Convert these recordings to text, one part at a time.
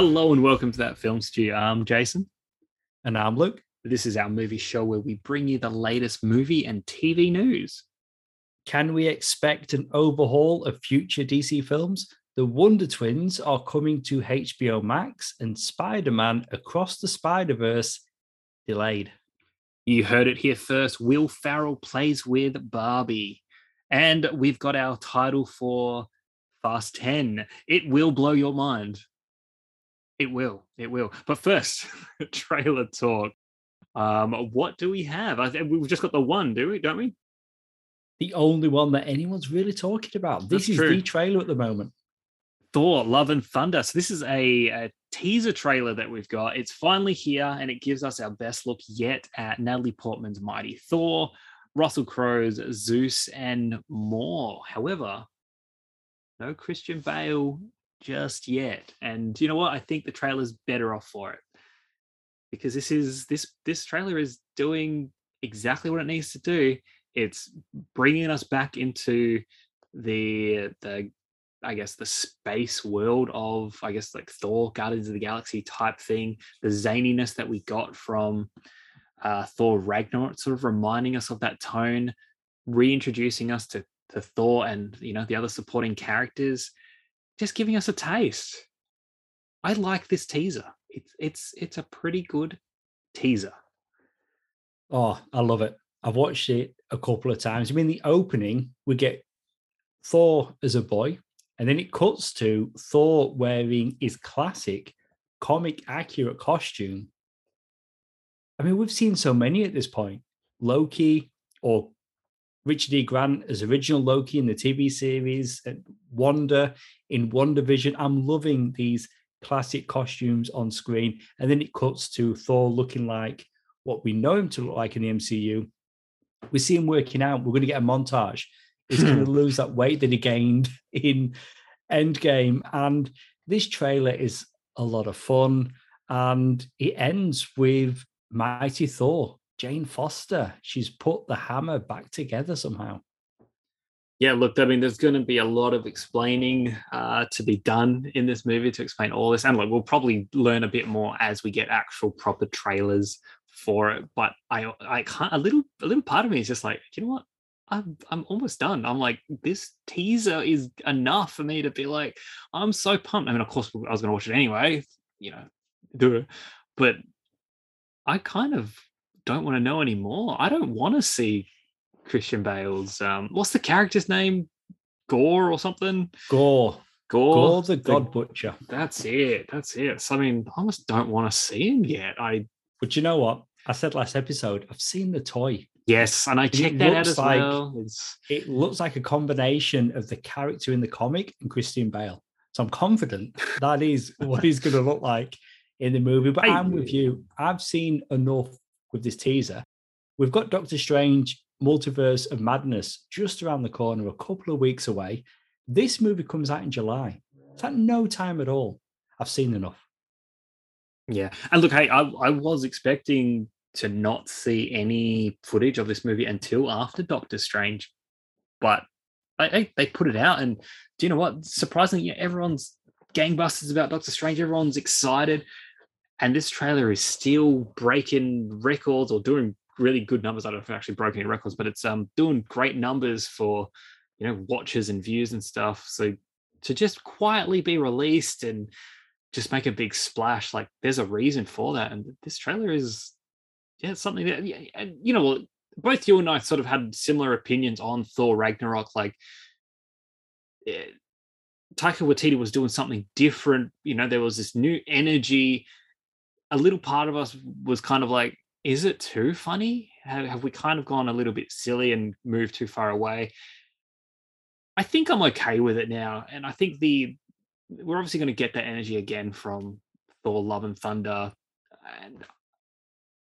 Hello and welcome to that film stew. I'm Jason. And I'm Luke. This is our movie show where we bring you the latest movie and TV news. Can we expect an overhaul of future DC films? The Wonder Twins are coming to HBO Max, and Spider Man Across the Spider Verse delayed. You heard it here first. Will Ferrell plays with Barbie. And we've got our title for Fast 10. It will blow your mind. It will. It will. But first, trailer talk. Um, what do we have? I think we've just got the one, do we? Don't we? The only one that anyone's really talking about. This That's is true. the trailer at the moment. Thor: Love and Thunder. So this is a, a teaser trailer that we've got. It's finally here, and it gives us our best look yet at Natalie Portman's mighty Thor, Russell Crowe's Zeus, and more. However, no Christian Bale just yet. And you know what? I think the trailer's better off for it because this is this this trailer is doing exactly what it needs to do. It's bringing us back into the the I guess the space world of I guess like Thor, Guardians of the Galaxy type thing, the zaniness that we got from uh, Thor Ragnarok, sort of reminding us of that tone, reintroducing us to to Thor and you know the other supporting characters, just giving us a taste. I like this teaser. It's it's it's a pretty good teaser. Oh, I love it. I've watched it a couple of times. I mean, the opening, we get Thor as a boy, and then it cuts to Thor wearing his classic comic accurate costume. I mean, we've seen so many at this point. Loki or Richard E. Grant as original Loki in the TV series, and Wanda in WandaVision. I'm loving these classic costumes on screen. And then it cuts to Thor looking like what we know him to look like in the MCU. We see him working out. We're going to get a montage. He's going to lose that weight that he gained in Endgame. And this trailer is a lot of fun. And it ends with Mighty Thor, Jane Foster. She's put the hammer back together somehow. Yeah, look, I mean, there's going to be a lot of explaining uh, to be done in this movie to explain all this, and look, we'll probably learn a bit more as we get actual proper trailers for it. But I, I can't. A little, a little part of me is just like, you know what? I'm, I'm almost done. I'm like, this teaser is enough for me to be like, I'm so pumped. I mean, of course, I was going to watch it anyway, you know, do it, but I kind of don't want to know anymore. I don't want to see Christian Bale's um what's the character's name? Gorr or something? Gorr. Gorr. Gorr the God Butcher. That's it. That's it. So I mean, I almost don't want to see him yet. I But you know what? I said last episode, I've seen the toy. yes, and I it checked that out as like- well. It's It looks like a combination of the character in the comic and Christian Bale. So I'm confident that is what he's going to look like in the movie. But I- I'm with you. I've seen enough with this teaser. We've got Doctor Strange, Multiverse of Madness, just around the corner, a couple of weeks away. This movie comes out in July. It's at no time at all. I've seen enough. yeah. And look, hey, I, I was expecting to not see any footage of this movie until after Doctor Strange, but they, put it out. And do you know what? Surprisingly, everyone's gangbusters about Doctor Strange. Everyone's excited. And this trailer is still breaking records or doing really good numbers. I don't know if it's actually broken any records, but it's um doing great numbers for you know watches and views and stuff. So to just quietly be released and just make a big splash, like there's a reason for that. And this trailer is yeah, something that you know, both you and I sort of had similar opinions on Thor Ragnarok. Like eh, Taika Waititi was doing something different. You know, there was this new energy. A little part of us was kind of like, is it too funny? Have, have we kind of gone a little bit silly and moved too far away? I think I'm okay with it now, and I think the we're obviously going to get that energy again from Thor: Love and Thunder, and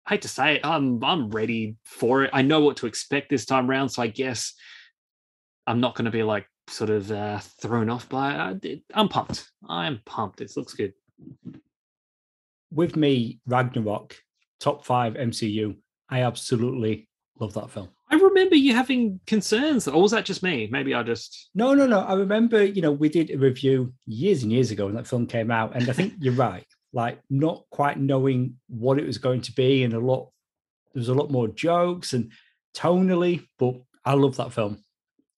I hate to say it, I'm I'm ready for it. I know what to expect this time round, so I guess I'm not going to be like sort of uh, thrown off by it. I'm pumped. I'm pumped. It looks good. With me, Ragnarok, top five MCU. I absolutely Love that film. I remember you having concerns, or was that just me? Maybe I just No, no, no. I remember, you know, we did a review years and years ago when that film came out, and I think you're right. Like not quite knowing what it was going to be, and a lot there was a lot more jokes and tonally, but I love that film.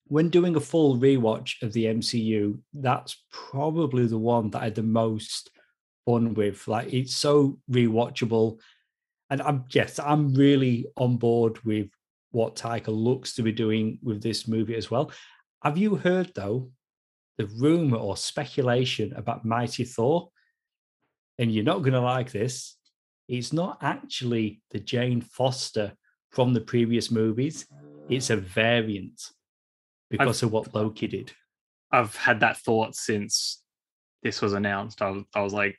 When doing a full rewatch of the MCU, that's probably the one that I had the most fun with. Like it's so rewatchable. And I'm yes, I'm really on board with what Taika looks to be doing with this movie as well. Have you heard though the rumor or speculation about Mighty Thor? And you're not going to like this. It's not actually the Jane Foster from the previous movies. It's a variant because of what Loki did. I've had that thought since this was announced. I was, I was like,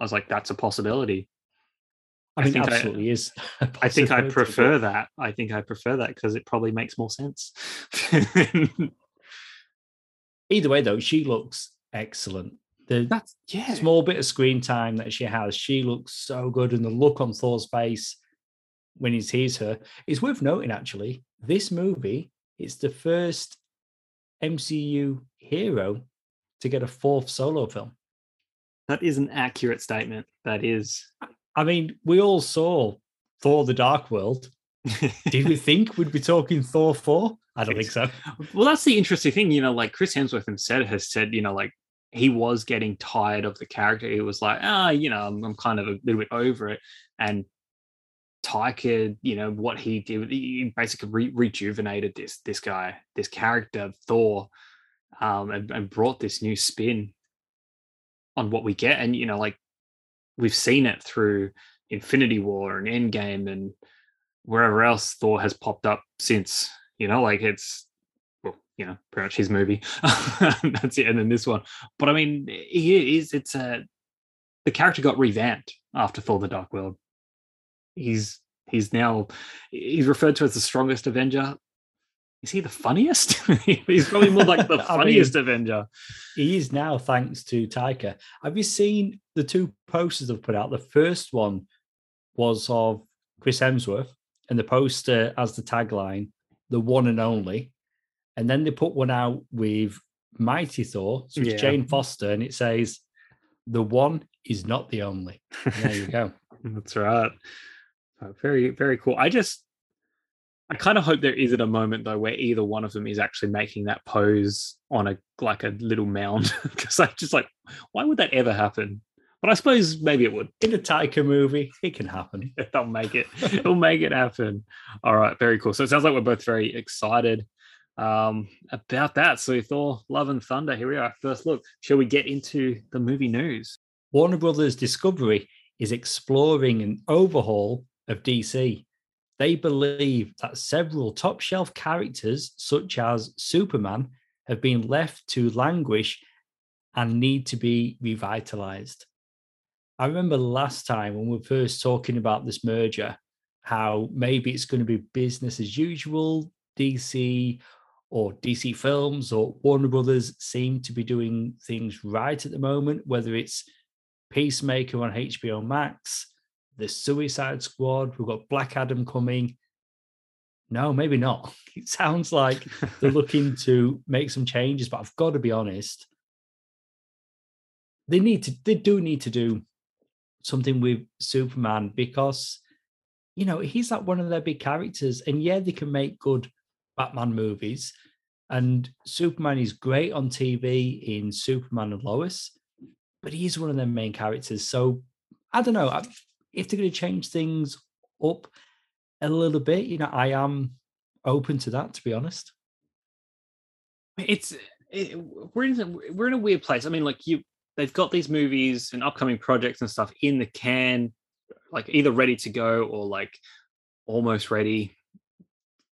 I was like, that's a possibility. I I think I- absolutely is. I think I prefer that. I think I prefer that because it probably makes more sense. Either way, though, she looks excellent. The That's yeah. small bit of screen time that she has, she looks so good. And the look on Thor's face when he sees her is worth noting, actually. This movie is the first MCU hero to get a fourth solo film. That is an accurate statement. That is. I mean, we all saw Thor the Dark World. Did we think we'd be talking Thor 4? I don't think so. well, that's the interesting thing. You know, like Chris Hemsworth himself has said, you know, like he was getting tired of the character. He was like, ah, you know, I'm, I'm kind of a little bit over it. And Taika, you know, what he did, he basically re- rejuvenated this this guy, this character, Thor, um, and, and brought this new spin on what we get. And you know, like we've seen it through Infinity War and Endgame and wherever else Thor has popped up since. You know, like it's well, you know, pretty much his movie. That's it. And then this one. But I mean, he is. It's a the character got revamped after Thor: The Dark World. He's he's now he's referred to as the strongest Avenger. Is he the funniest? he's probably more like the I mean- funniest Avenger. He is now, thanks to Taika. Have you seen the two posters they've put out? The first one was of Chris Hemsworth, and the poster has the tagline, the one and only. And then they put one out with Mighty Thor, so it's Yeah. Jane Foster, and it says, the one is not the only. And there you go. That's right. Very, very cool. I just, I kind of hope there isn't a moment though where either one of them is actually making that pose on a like a little mound because I'm just like, why would that ever happen? But I suppose maybe it would. In a Taika movie, it can happen. They'll make it. They'll make it happen. All right, very cool. So it sounds like we're both very excited um, about that. So Thor: Love and Thunder. Here we are. First look. Shall we get into the movie news? Warner Brothers Discovery is exploring an overhaul of DC. They believe that several top shelf characters, such as Superman, have been left to languish and need to be revitalized. I remember last time when we were first talking about this merger, how maybe it's going to be business as usual. DC or DC Films or Warner Brothers seem to be doing things right at the moment, whether it's Peacemaker on HBO Max, The Suicide Squad, we've got Black Adam coming. No, maybe not. It sounds like they're looking to make some changes, but I've got to be honest. They need to, they do need to do something with Superman because, you know, he's like one of their big characters. And yeah, they can make good Batman movies. And Superman is great on TV in Superman and Lois, but he is one of their main characters. So I don't know I- if they're going to change things up a little bit. You know, I am open to that, to be honest. it's eh, it, we're in we're in a weird place. I mean, like you, they've got these movies and upcoming projects and stuff in the can, like either ready to go or like almost ready,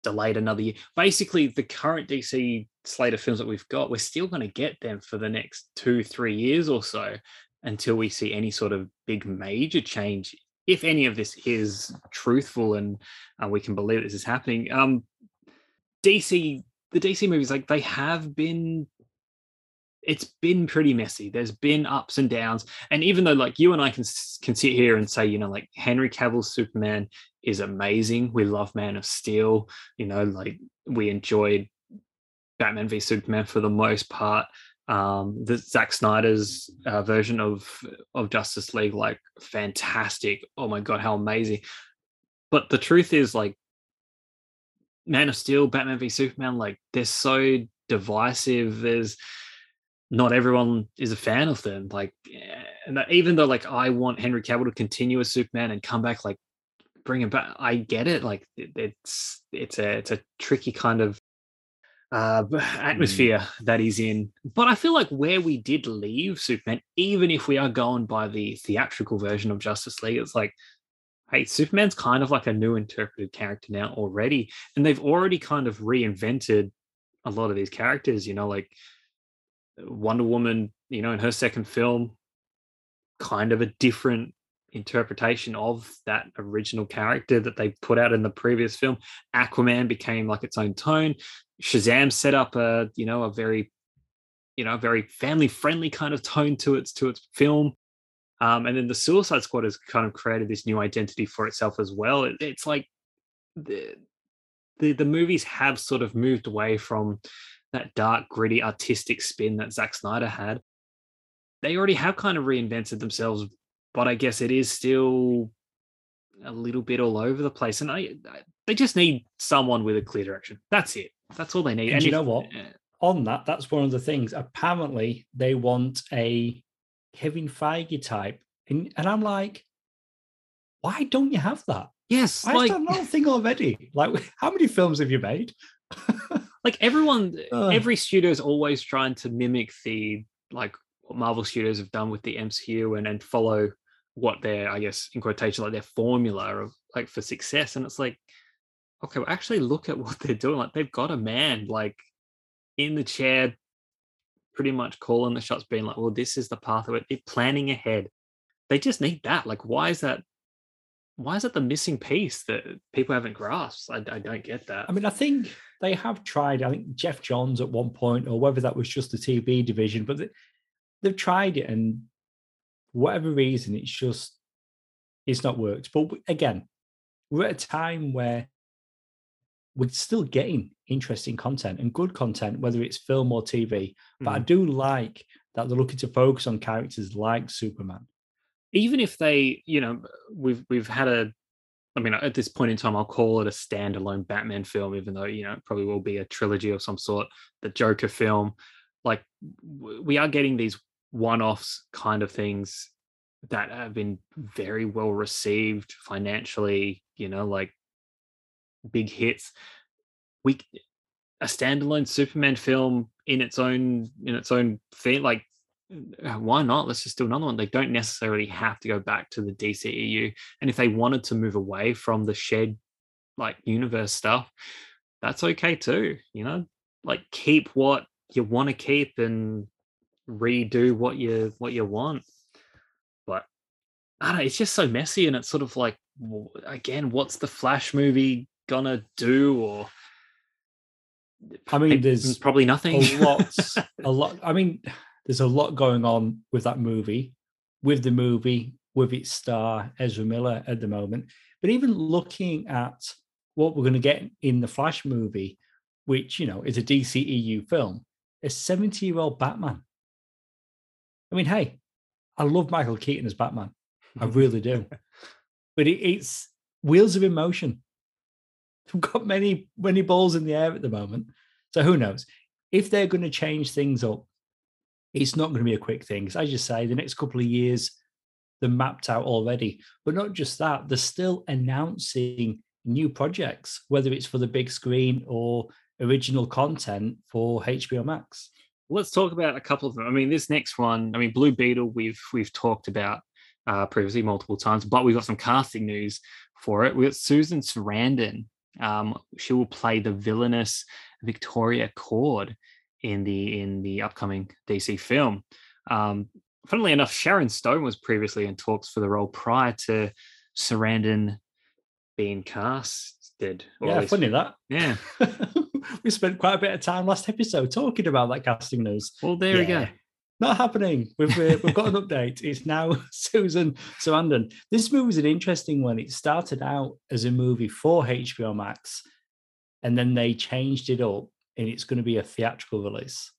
delayed another year. Basically, the current DC slate of films that we've got, we're still going to get them for the next two, three years or so until we see any sort of big major change. If any of this is truthful and uh, we can believe this is happening, um, DC the DC movies, like they have been it's been pretty messy. There's been ups and downs, and even though like you and I can can sit here and say, you know, like Henry Cavill's Superman is amazing. We love Man of Steel. You know, like we enjoyed Batman v Superman for the most part. Um, the Zack Snyder's uh, version of of Justice League, like fantastic. Oh my god, how amazing! But the truth is, like Man of Steel, Batman v Superman, like they're so divisive. There's not everyone is a fan of them. Like, eh, and even though like I want Henry Cavill to continue as Superman and come back, like bring him back, I get it. Like it's it's a it's a tricky kind of uh Mm. atmosphere that he's in. But I feel like where we did leave Superman, even if we are going by the theatrical version of Justice League, it's like. Hey, Superman's kind of like a new interpreted character now already, and they've already kind of reinvented a lot of these characters. You know, like Wonder Woman, you know, in her second film, kind of a different interpretation of that original character that they put out in the previous film. Aquaman became like its own tone. Shazam set up a, you know, a very, you know, very family friendly kind of tone to its to its film. Um, and then the Suicide Squad has kind of created this new identity for itself as well. It, it's like the, the the movies have sort of moved away from that dark, gritty, artistic spin that Zack Snyder had. They already have kind of reinvented themselves, but I guess it is still a little bit all over the place. And I, I they just need someone with a clear direction. That's it. That's all they need. And you if- know what? On that, that's one of the things. Apparently, they want a Kevin Feige type, and, and I'm like, why don't you have that? Yes, Why like done that not a thing already? Like, how many films have you made? like everyone Ugh. every studio is always trying to mimic the like what marvel studios have done with the mcu and and follow what their i guess in quotation like their formula of like for success and it's like okay well actually look at what they're doing like they've got a man like in the chair pretty much calling the shots being like well this is the path of it it planning ahead they just need that like why is that why is that the missing piece that people haven't grasped i, I don't get that I mean, I think they have tried. I think Geoff Johns at one point, or whether that was just the TV division, but they, they've tried it, and whatever reason, it's just it's not worked. But again, we're at a time where we're still getting interesting content and good content, whether it's film or TV. But I hmm. do like that they're looking to focus on characters like Superman. even if they, you know, we've we've had a, I mean, at this point in time, I'll call it a standalone Batman film, even though you know it probably will be a trilogy of some sort. The Joker film, like we are getting these one-offs kind of things that have been very well received financially. You know, like big hits. We a standalone Superman film in its own in its own thing, like uh, why not? Let's just do another one. They don't necessarily have to go back to the DCEU. And if they wanted to move away from the shed like universe stuff, that's okay too. You know, like keep what you want to keep and redo what you what you want. But I don't know, it's just so messy and it's sort of like again, what's the Flash movie gonna do? Or I mean, there's probably nothing. a lot a lot i mean there's a lot going on with that movie with the movie with its star ezra miller at the moment but even looking at what we're going to get in the flash movie which you know is a dceu film a 70 year old batman i mean hey i love michael keaton as batman i really do but it, it's wheels of emotion we've got many many balls in the air at the moment so who knows if they're going to change things up, it's not going to be a quick thing. As you say, the next couple of years, they're mapped out already. But not just that, they're still announcing new projects, whether it's for the big screen or original content for HBO Max. let's talk about a couple of them. I mean, this next one, I mean, Blue Beetle, we've we've talked about uh, previously multiple times, but we've got some casting news for it. We've got Susan Sarandon. Um, she will play the villainous Victoria Kord in the in the upcoming DC film. Um, funnily enough, Sharon Stone was previously in talks for the role prior to Sarandon being casted. yeah, funny that. Yeah. we spent quite a bit of time last episode talking about that casting news. Well, there we go. Not happening. We've uh, we've got an update. It's now Susan Sarandon. This movie was an interesting one. It started out as a movie for HBO Max, and then they changed it up, and it's going to be a theatrical release.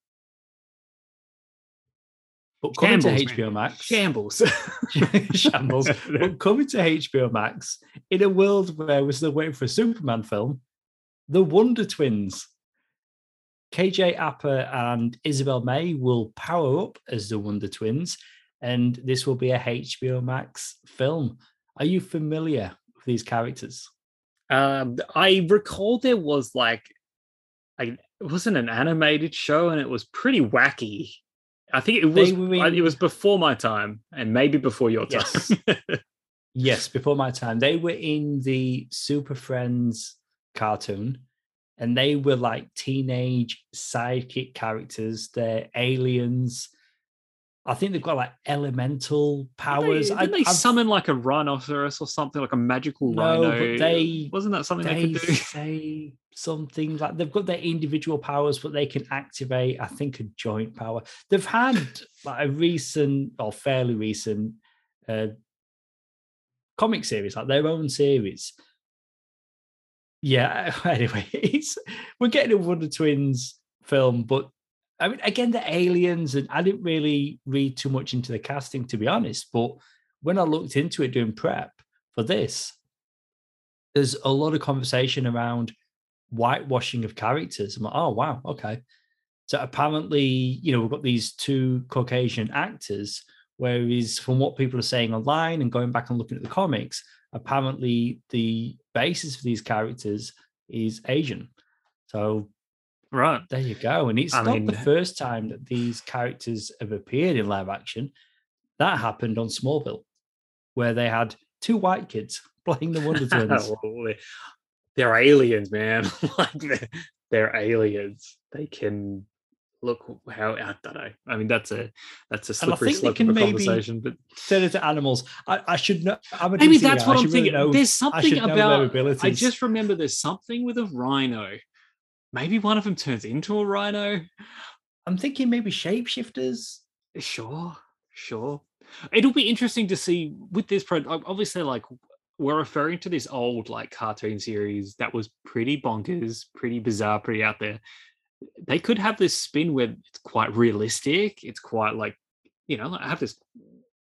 But coming Shambles, to HBO Max, Shambles. shambles. but coming to HBO Max in a world where we're still waiting for a Superman film, the Wonder Twins. KJ Apa and Isabel May will power up as the Wonder Twins, and this will be a HBO Max film. Are you familiar with these characters? Um, I recall there was like, I it wasn't an animated show, and it was pretty wacky. I think it was. I- It was before my time, and maybe before your time. Yes. Yes, before my time. They were in the Super Friends cartoon, and they were like teenage sidekick characters. They're aliens. I think they've got like elemental powers. Didn't I- they I've- summon like a rhinoceros or something, like a magical No, rhino? but they- wasn't that something they, they could do? say something like they've got their individual powers, but they can activate, I think, a joint power. They've had like a recent or fairly recent uh, comic series, like their own series. Yeah. Anyways, we're getting a Wonder Twins film, but I mean, again, the aliens, and I didn't really read too much into the casting, to be honest. But when I looked into it doing prep for this, there's a lot of conversation around whitewashing of characters. I'm like, oh wow, okay. So apparently, you know, we've got these two Caucasian actors, whereas from what people are saying online and going back and looking at the comics, apparently the basis for these characters is Asian. So Right. there you go. And it's I not mean- the eh first time that these characters have appeared in live action. That happened on Smallville, where they had two white kids playing the Wonder Twins. They- they're aliens, man. like they're, they're aliens. They can look how I don't know. I mean, that's a that's a slippery slope of a conversation. But Turn into animals. I, I should know. I'm a maybe that's guy. What I'm really thinking. know- There's something their about. I just remember there's something with a rhino. Maybe one of them turns into a rhino. I'm thinking maybe shapeshifters. Sure, sure. It'll be interesting to see with this pro. ob- Obviously, like we're referring to this old like cartoon series that was pretty bonkers, pretty bizarre, pretty out there. They could have this spin where it's quite realistic. It's quite like you know, have this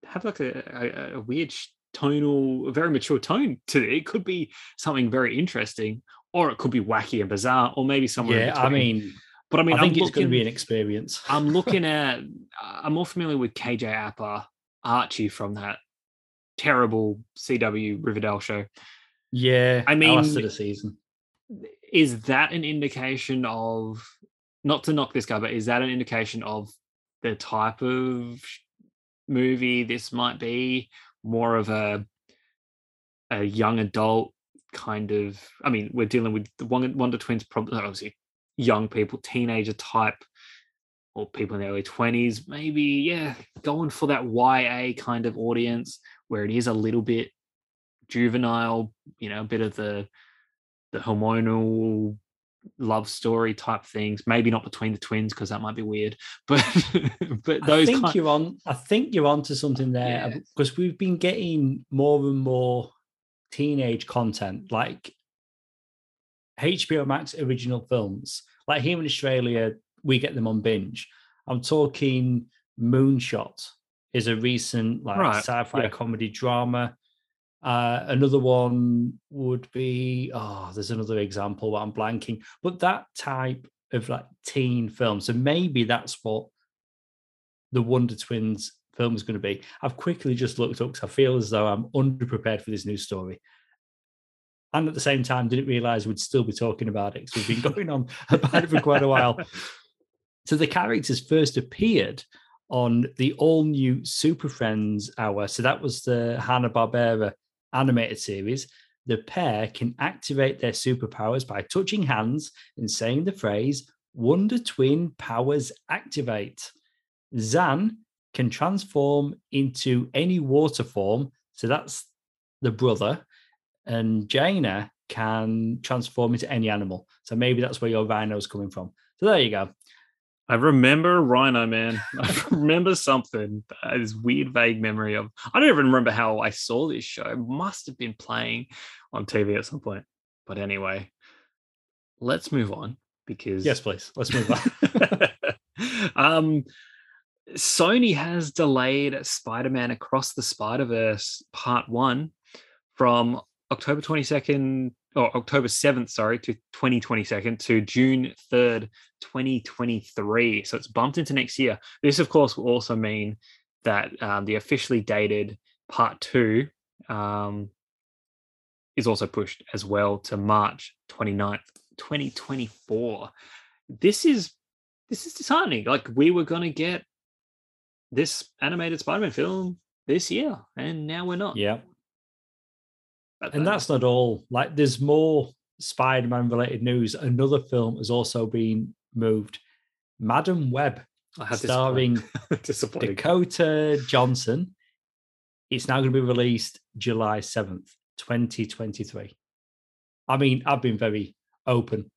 have like a, a, a weird tonal, very mature tone to it. It could be something very interesting, or it could be wacky and bizarre, or maybe somewhere. in Yeah, I mean, but I mean, I think I'm it's going to be an experience. I'm looking at. I'm more familiar with KJ Apa, Archie from that terrible CW Riverdale show. Yeah, I mean last of the season. Is that an indication of not to knock this guy, but is that an indication of the type of movie this might be? More of a a young adult kind of. I mean, we're dealing with the Wonder, Twins, probably obviously young people, teenager type, or people in their early twenties. Maybe, yeah, going for that YA kind of audience where it is a little bit juvenile. You know, a bit of the the hormonal love story type things. Maybe not between the twins because that might be weird. But but those. I think kind, you're on. I think you're onto something there Yeah. because we've been getting more and more teenage content, like HBO Max original films. Like here in Australia, we get them on binge. I'm talking Moonshot is a recent like Right, sci-fi yeah. comedy drama. Uh, another one would be oh, there's another example, but I'm blanking. But that type of like teen film. So maybe that's what the Wonder Twins film is going to be. I've quickly just looked up because I feel as though I'm underprepared for this new story. And at the same time, didn't realize we'd still be talking about it because we've been going on about it for quite a while. So the characters first appeared on the all new Super Friends hour. So that was the Hanna Barbera animated series. The pair can activate their superpowers by touching hands and saying the phrase Wonder Twin Powers Activate. Zan can transform into any water form. So that's the brother. And Jayna can transform into any animal. So maybe that's where your rhino's coming from. So there you go. I remember Rhino Man. I remember something. This weird, vague memory of. I don't even remember how I saw this show. It must have been playing on TV at some point. But anyway, let's move on because yes, please. Let's move on. um, Sony has delayed Spider-Man Across the Spider-Verse Part One from October 22nd or October 7th, sorry, to 2022nd to June 3rd, 2023. So it's bumped into next year. This, of course, will also mean that um, the officially dated part two um, is also pushed as well to March 29th, 2024. This is this is disheartening. Like we were gonna get this animated Spider-Man film this year, and now we're not. Yeah. And that's not all. Like there's more Spider-Man related news. Another film has also been moved. Madame Web, starring Dakota Johnson. It's now going to be released July 7th, 2023. I mean, I've been very open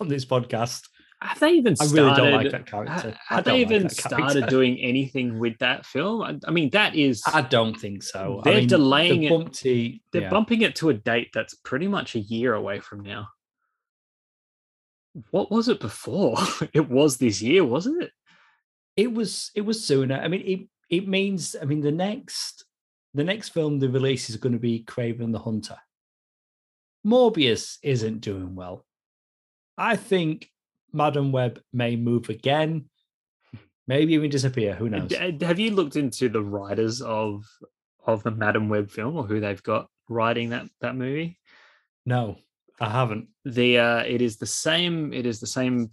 on this podcast have they even started, I really don't like that character. Have they even like started doing anything with that film? I, I, mean, that is. I don't think so. They're I mean, delaying the it. They're yeah. bumping it to a date that's pretty much a year away from now. What was it before? it was this year, wasn't it? It was. It was sooner. I mean, it it means. I mean, the next the next film the release is going to be Kraven the Hunter. Morbius isn't doing well. I think Madame Web may move again, maybe even disappear. Who knows? Have you looked into the writers of of the Madame Web film or who they've got writing that that movie? No, I haven't. The uh, it is the same. It is the same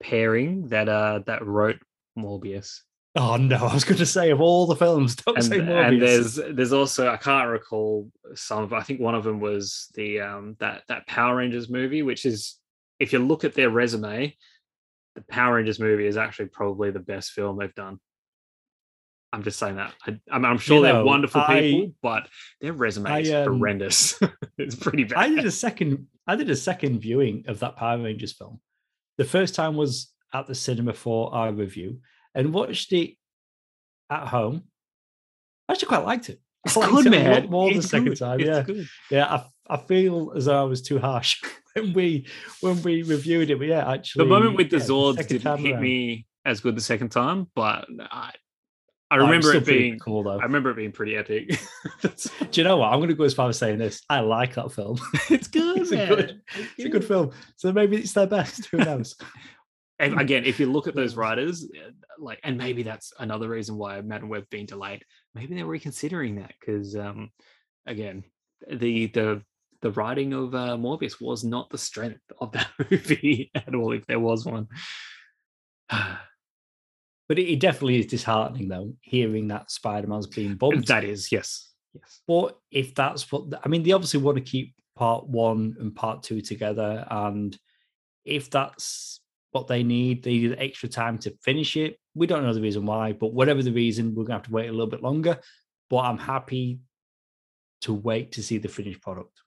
pairing that uh that wrote Morbius. Oh no, I was going to say of all the films, don't and, say Morbius. And there's there's also I can't recall some of. I think one of them was the um that that Power Rangers movie, which is if you look at their resume, the Power Rangers movie is actually probably the best film they've done. I'm just saying that. I, am sure you know, they're wonderful people, but their resume I, is um, horrendous. it's pretty bad. I did a second. I did a second viewing of that Power Rangers film. The first time was at the cinema for our review, and watched it at home. I actually quite liked it. It's good, man. More it's the second good. time. It's yeah, good. yeah. I, I feel as though I was too harsh when we when we reviewed it. But yeah, actually, the moment with the yeah, Zords the didn't hit around. me as good the second time, but I, I oh, remember it being cool though. I remember it being pretty epic. Do you know what? I'm going to go as far as saying this. I like that film. It's good. it's, a good it's a good film. So maybe it's their best. Who knows? and again, if you look at those writers, uh, like, and maybe that's another reason why Madame Web being delayed. Maybe they're reconsidering that because, um, again, the the the writing of uh, Morbius was not the strength of that movie at all, if there was one. but it, definitely is disheartening, though, hearing that Spider Man's being bumped. That is, yes, yes. But if that's what I mean, they obviously want to keep part one and part two together, and if that's what they need, they need extra time to finish it. We don't know the reason why, but whatever the reason, we're gonna have to wait a little bit longer. But I'm happy to wait to see the finished product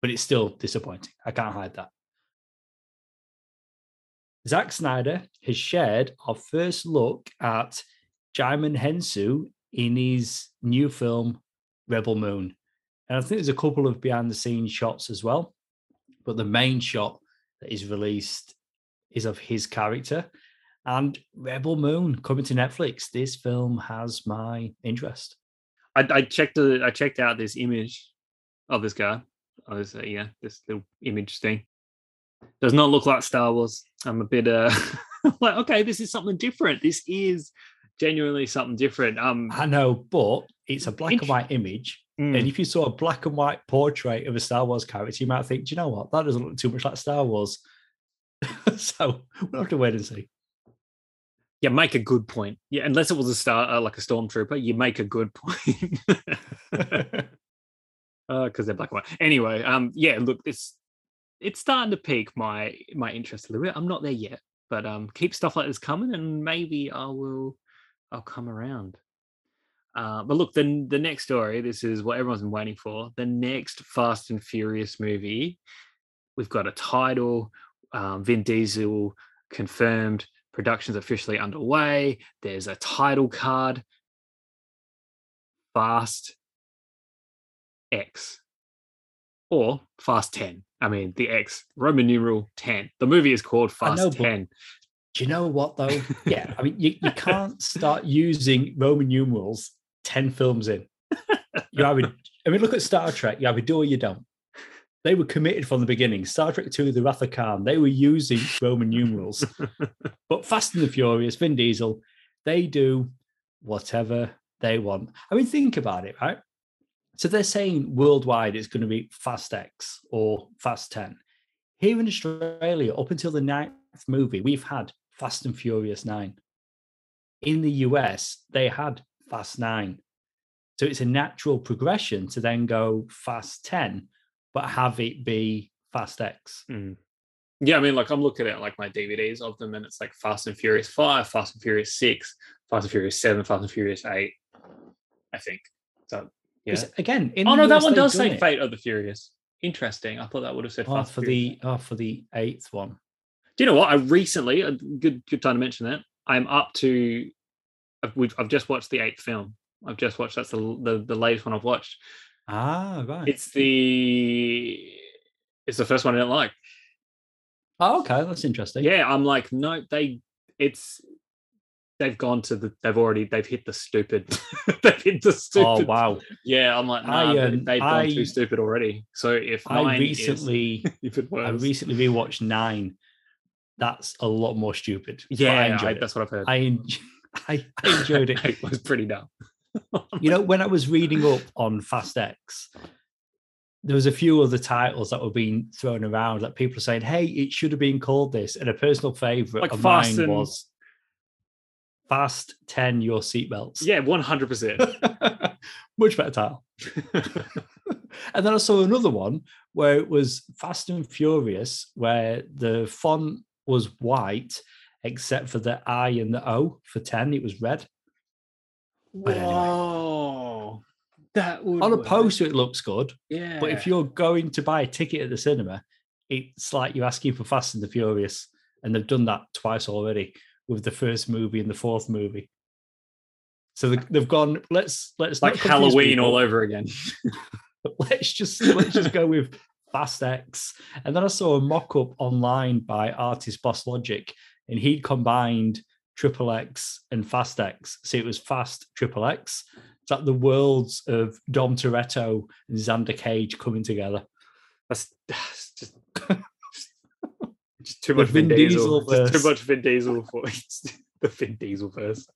but it's still disappointing. I can't hide that. Zack Snyder has shared our first look at Djimon Hounsou in his new film, Rebel Moon. And I think there's a couple of behind the scenes shots as well. But the main shot that is released is of his character. And Rebel Moon coming to Netflix. This film has my interest. I, I checked. The, I checked out this image of this guy, as uh, yeah, this little image thing. Does not look like Star Wars. I'm a bit uh like, okay, this is something different. This is genuinely something different. Um I know, but it's a black and white image. Mm. And if you saw a black and white portrait of a Star Wars character, you might think, do you know what? That doesn't look too much like Star Wars. so we'll have to wait and see. Yeah, make a good point. Yeah, unless it was a star uh, like a stormtrooper, you make a good point because uh, they're black and white. Anyway, um, yeah, look, it's it's starting to pique my my interest a little bit. I'm not there yet, but um, keep stuff like this coming, and maybe I will I'll come around. Uh, but look, the the next story. This is what everyone's been waiting for. The next Fast and Furious movie. We've got a title. Um, Vin Diesel confirmed. Production's officially underway. There's a title card. Fast X or Fast 10. I mean, the X, Roman numeral 10. The movie is called Fast know, 10. Do you know what though? Yeah, I mean, you, you can't start using Roman numerals ten films in. You either, I mean, look at Star Trek. You either do or you don't. They were committed from the beginning. Star Trek Two: The Wrath of Khan. They were using Roman numerals, but Fast and the Furious, Vin Diesel, they do whatever they want. I mean, think about it, right? So they're saying worldwide it's going to be Fast X or Fast Ten. Here in Australia, up until the ninth movie, we've had Fast and Furious 9. In the US, they had Fast 9. So it's a natural progression to then go Fast 10, but have it be Fast X. Mm. Yeah, I mean, like I'm looking at like my DVDs of them, and it's like Fast and Furious Five, Fast and Furious Six, Fast and Furious Seven, Fast and Furious Eight. I think. So yeah. Again, in Oh no, that one does say it. Fate of the Furious. Interesting. I thought that would have said Oh, Fast for Furious. the oh, for the eighth one. Do you know what? I recently, a good good time to mention that. I'm up to. I've, we've, I've just watched the eighth film. I've just watched. That's the the, the latest one I've watched. Ah, right. It's the. It's the first one I didn't like. oh, okay, that's interesting. Yeah, I'm like, no, they. It's. They've gone to the. They've already. They've hit the stupid. they've hit the stupid. Oh wow! Yeah, I'm like, I, nah, they- um, they've gone I- too stupid already. So if I recently, is even I recently rewatched Nine. That's a lot more stupid. I yeah, I enjoyed that's what I've heard. I, I, I enjoyed it. it was pretty dumb. You know, when I was reading up on Fast X, there was a few other titles that were being thrown around that people are saying, "Hey, it should have been called this." And a personal favorite Like of Fast mine and- was "Fast Ten Your Seatbelts." Yeah, one hundred percent. much better title. and then I saw another one where it was Fast and Furious, where the font was white except for the I and the O for 10, it was red. But anyway. Whoa, that would On a work. poster, it looks good, Yeah, but if you're going to buy a ticket at the cinema, it's like you're asking for Fast and the Furious. And they've done that twice already with the first movie and the fourth movie. So they- they've gone, let's let's like Halloween people. all over again. let's just let's just go with Fast X. And then I saw a mock-up online by artist Boss Logic, and he'd combined Triple X and Fast X. So it was Fast Triple X. It's like the worlds of Dom Toretto and Xander Cage coming together. That's, that's just, too much Vin, Vin Diesel. Diesel too much Vin Diesel for the Vin Diesel verse.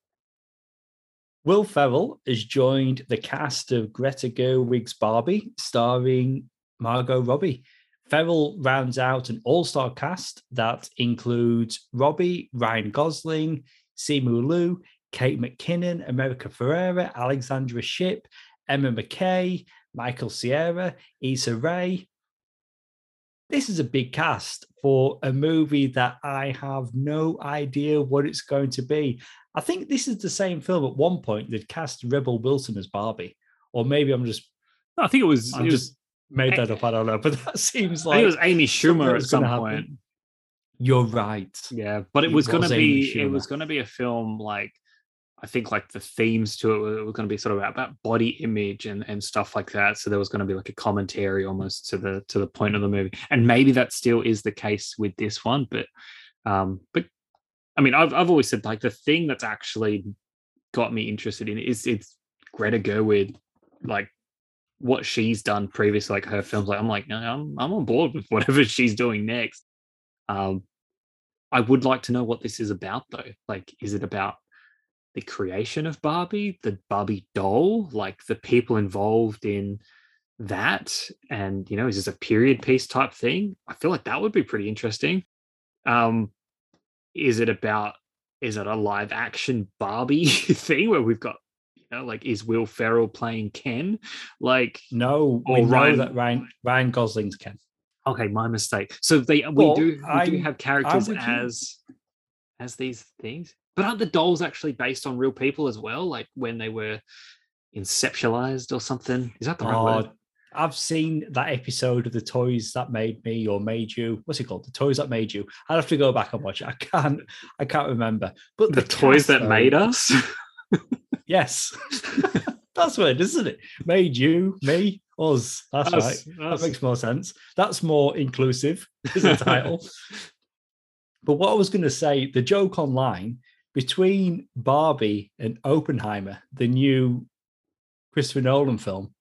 Will Ferrell has joined the cast of Greta Gerwig's Barbie, starring Margot Robbie. Ferrell rounds out an all-star cast that includes Robbie, Ryan Gosling, Simu Liu, Kate McKinnon, America Ferrera, Alexandra Shipp, Emma Mackey, Michael Cera, Issa Rae. This is a big cast for a movie that I have no idea what it's going to be. I think this is the same film at one point that cast Rebel Wilson as Barbie. Or maybe I'm just I think it was. I'm it just was made that up. I don't know. But that seems like it was Amy Schumer at some point. happen. you're right. Yeah, but it It was going to was be it was going to be a film like I think like the themes to it were, were going to be sort of about, body image and and stuff like that. So there was going to be like a commentary almost to the to the point of the movie, and maybe that still is the case with this one. But um, but I mean, I've I've always said like the thing that's actually got me interested in is it's Greta Gerwig, like what she's done previously, like her films. Like I'm like no, I'm I'm on board with whatever she's doing next. Um, I would like to know what this is about, though. Like, is it about the creation of Barbie, the Barbie doll, like the people involved in that? And, you know, is this a period piece type thing? I feel like that would be pretty interesting. Um, is it about, is it a live action Barbie thing where we've got, like, is Will Ferrell playing Ken? Like, No, Or we know Ryan- that Ryan Ryan Gosling's Ken. okay, my mistake. So they we Well, do we do I'm- have characters as as these things, but aren't the dolls actually based on real people as well? Like when they were inceptualized or something. Is that the right Oh, word? I've seen that episode of the toys that made me or made you. What's it called? The toys that made you. I'd have to go back and watch it. I can't. I can't remember. But The, toys that made us. us. Yes, that's what it is, isn't it? Made you, me, us. That's right. Us, That makes more sense. That's more inclusive as a title. but what I was going to say, the joke online between Barbie and Oppenheimer, the new Christopher Nolan film,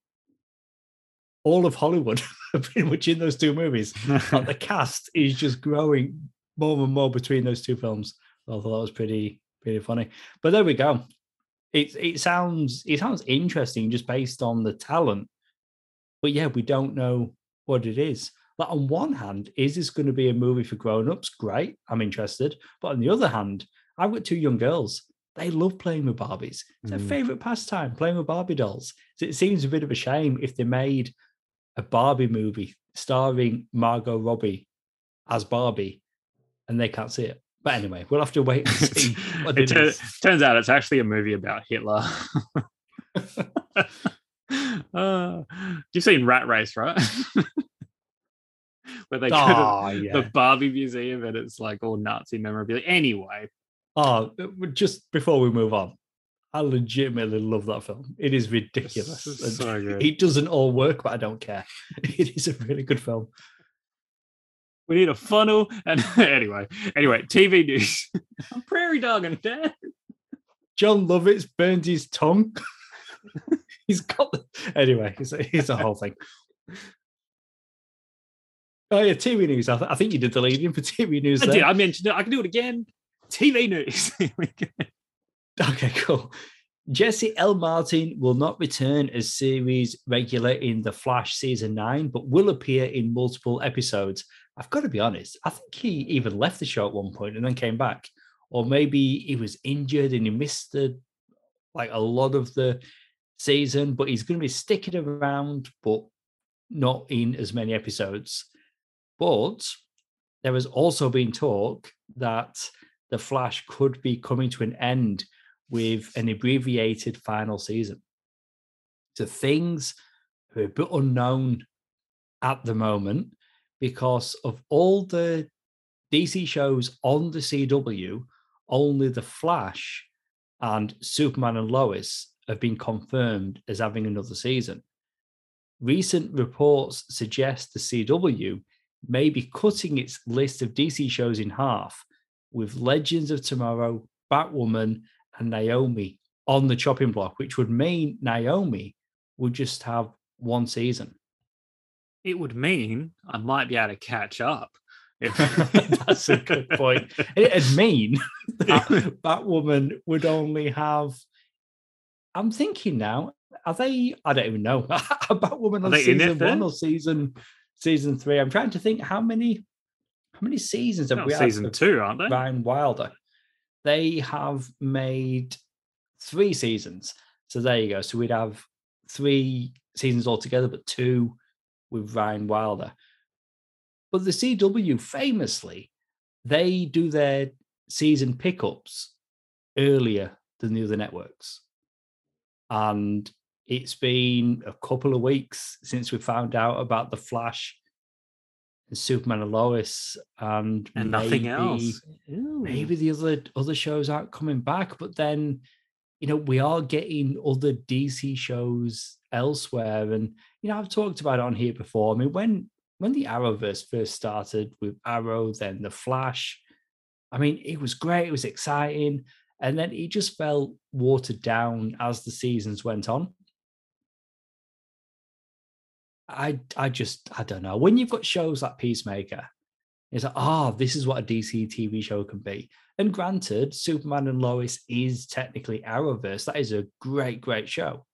all of Hollywood are pretty much in those two movies. Like the cast is just growing more and more between those two films. I thought that was pretty pretty funny. But there we go. It it sounds it sounds interesting just based on the talent. But yeah, we don't know what it is. Like on one hand, is this going to be a movie for grown-ups? Great, I'm interested. But on the other hand, I've got two young girls. They love playing with Barbies. It's their Mm. favorite pastime, playing with Barbie dolls. So it seems a bit of a shame if they made a Barbie movie starring Margot Robbie as Barbie and they can't see it. But anyway, we'll have to wait and see what it tur- turns out it's actually a movie about Hitler. uh, you've seen Rat Race, right? Where they go to Oh, the. Barbie Museum and it's like all Nazi memorabilia. Anyway, Oh, just before we move on, I legitimately love that film. It is ridiculous. so. It doesn't all work, but I don't care. It is a really good film. We need a funnel. And anyway, anyway, TV news. I'm prairie dogging, Dad. Jon Lovitz burns his tongue. He's got the... anyway. It's a, it's a whole thing. Oh yeah, TV news. I, th- I think you did the lead-in for TV news. I there. did. I mentioned it. I can do it again. TV news. Here we go. Okay, cool. Jesse L. Martin will not return as series regular in The Flash season nine, but will appear in multiple episodes. I've got to be honest, I think he even left the show at one point and then came back. Or maybe he was injured and he missed the like a lot of the season, but he's going to be sticking around, but not in as many episodes. But there has also been talk that the Flash could be coming to an end with an abbreviated final season. So things are a bit unknown at the moment because of all the DC shows on the CW, only the Flash and Superman and Lois have been confirmed as having another season. Recent reports suggest the CW may be cutting its list of DC shows in half, with Legends of Tomorrow, Batwoman, and Naomi on the chopping block, which would mean Naomi would just have one season. It would mean I might be able to catch up. If That's a good point. It'd mean that uh, Batwoman would only have. I'm thinking now, are they? I don't even know. Batwoman on season one or season season three? I'm trying to think how many how many seasons have we had season two, aren't they? Ryan Wilder? They have made three seasons. So there you go. So we'd have three seasons altogether, but two with Ryan Wilder. But the CW famously, they do their season pickups earlier than the other networks. And it's been a couple of weeks since we found out about the Flash Superman and Lois and, and nothing else. Maybe the other other shows aren't coming back but then you know we are getting other dc shows elsewhere and you know i've talked about it on here before. I mean when when the arrowverse first started with arrow then the flash i mean it was great it was exciting and then it just felt watered down as the seasons went on i i just i don't know when you've got shows like peacemaker it's like, ah, this is what a DC TV show can be. And granted, Superman and Lois is technically Arrowverse. That is a great, great show.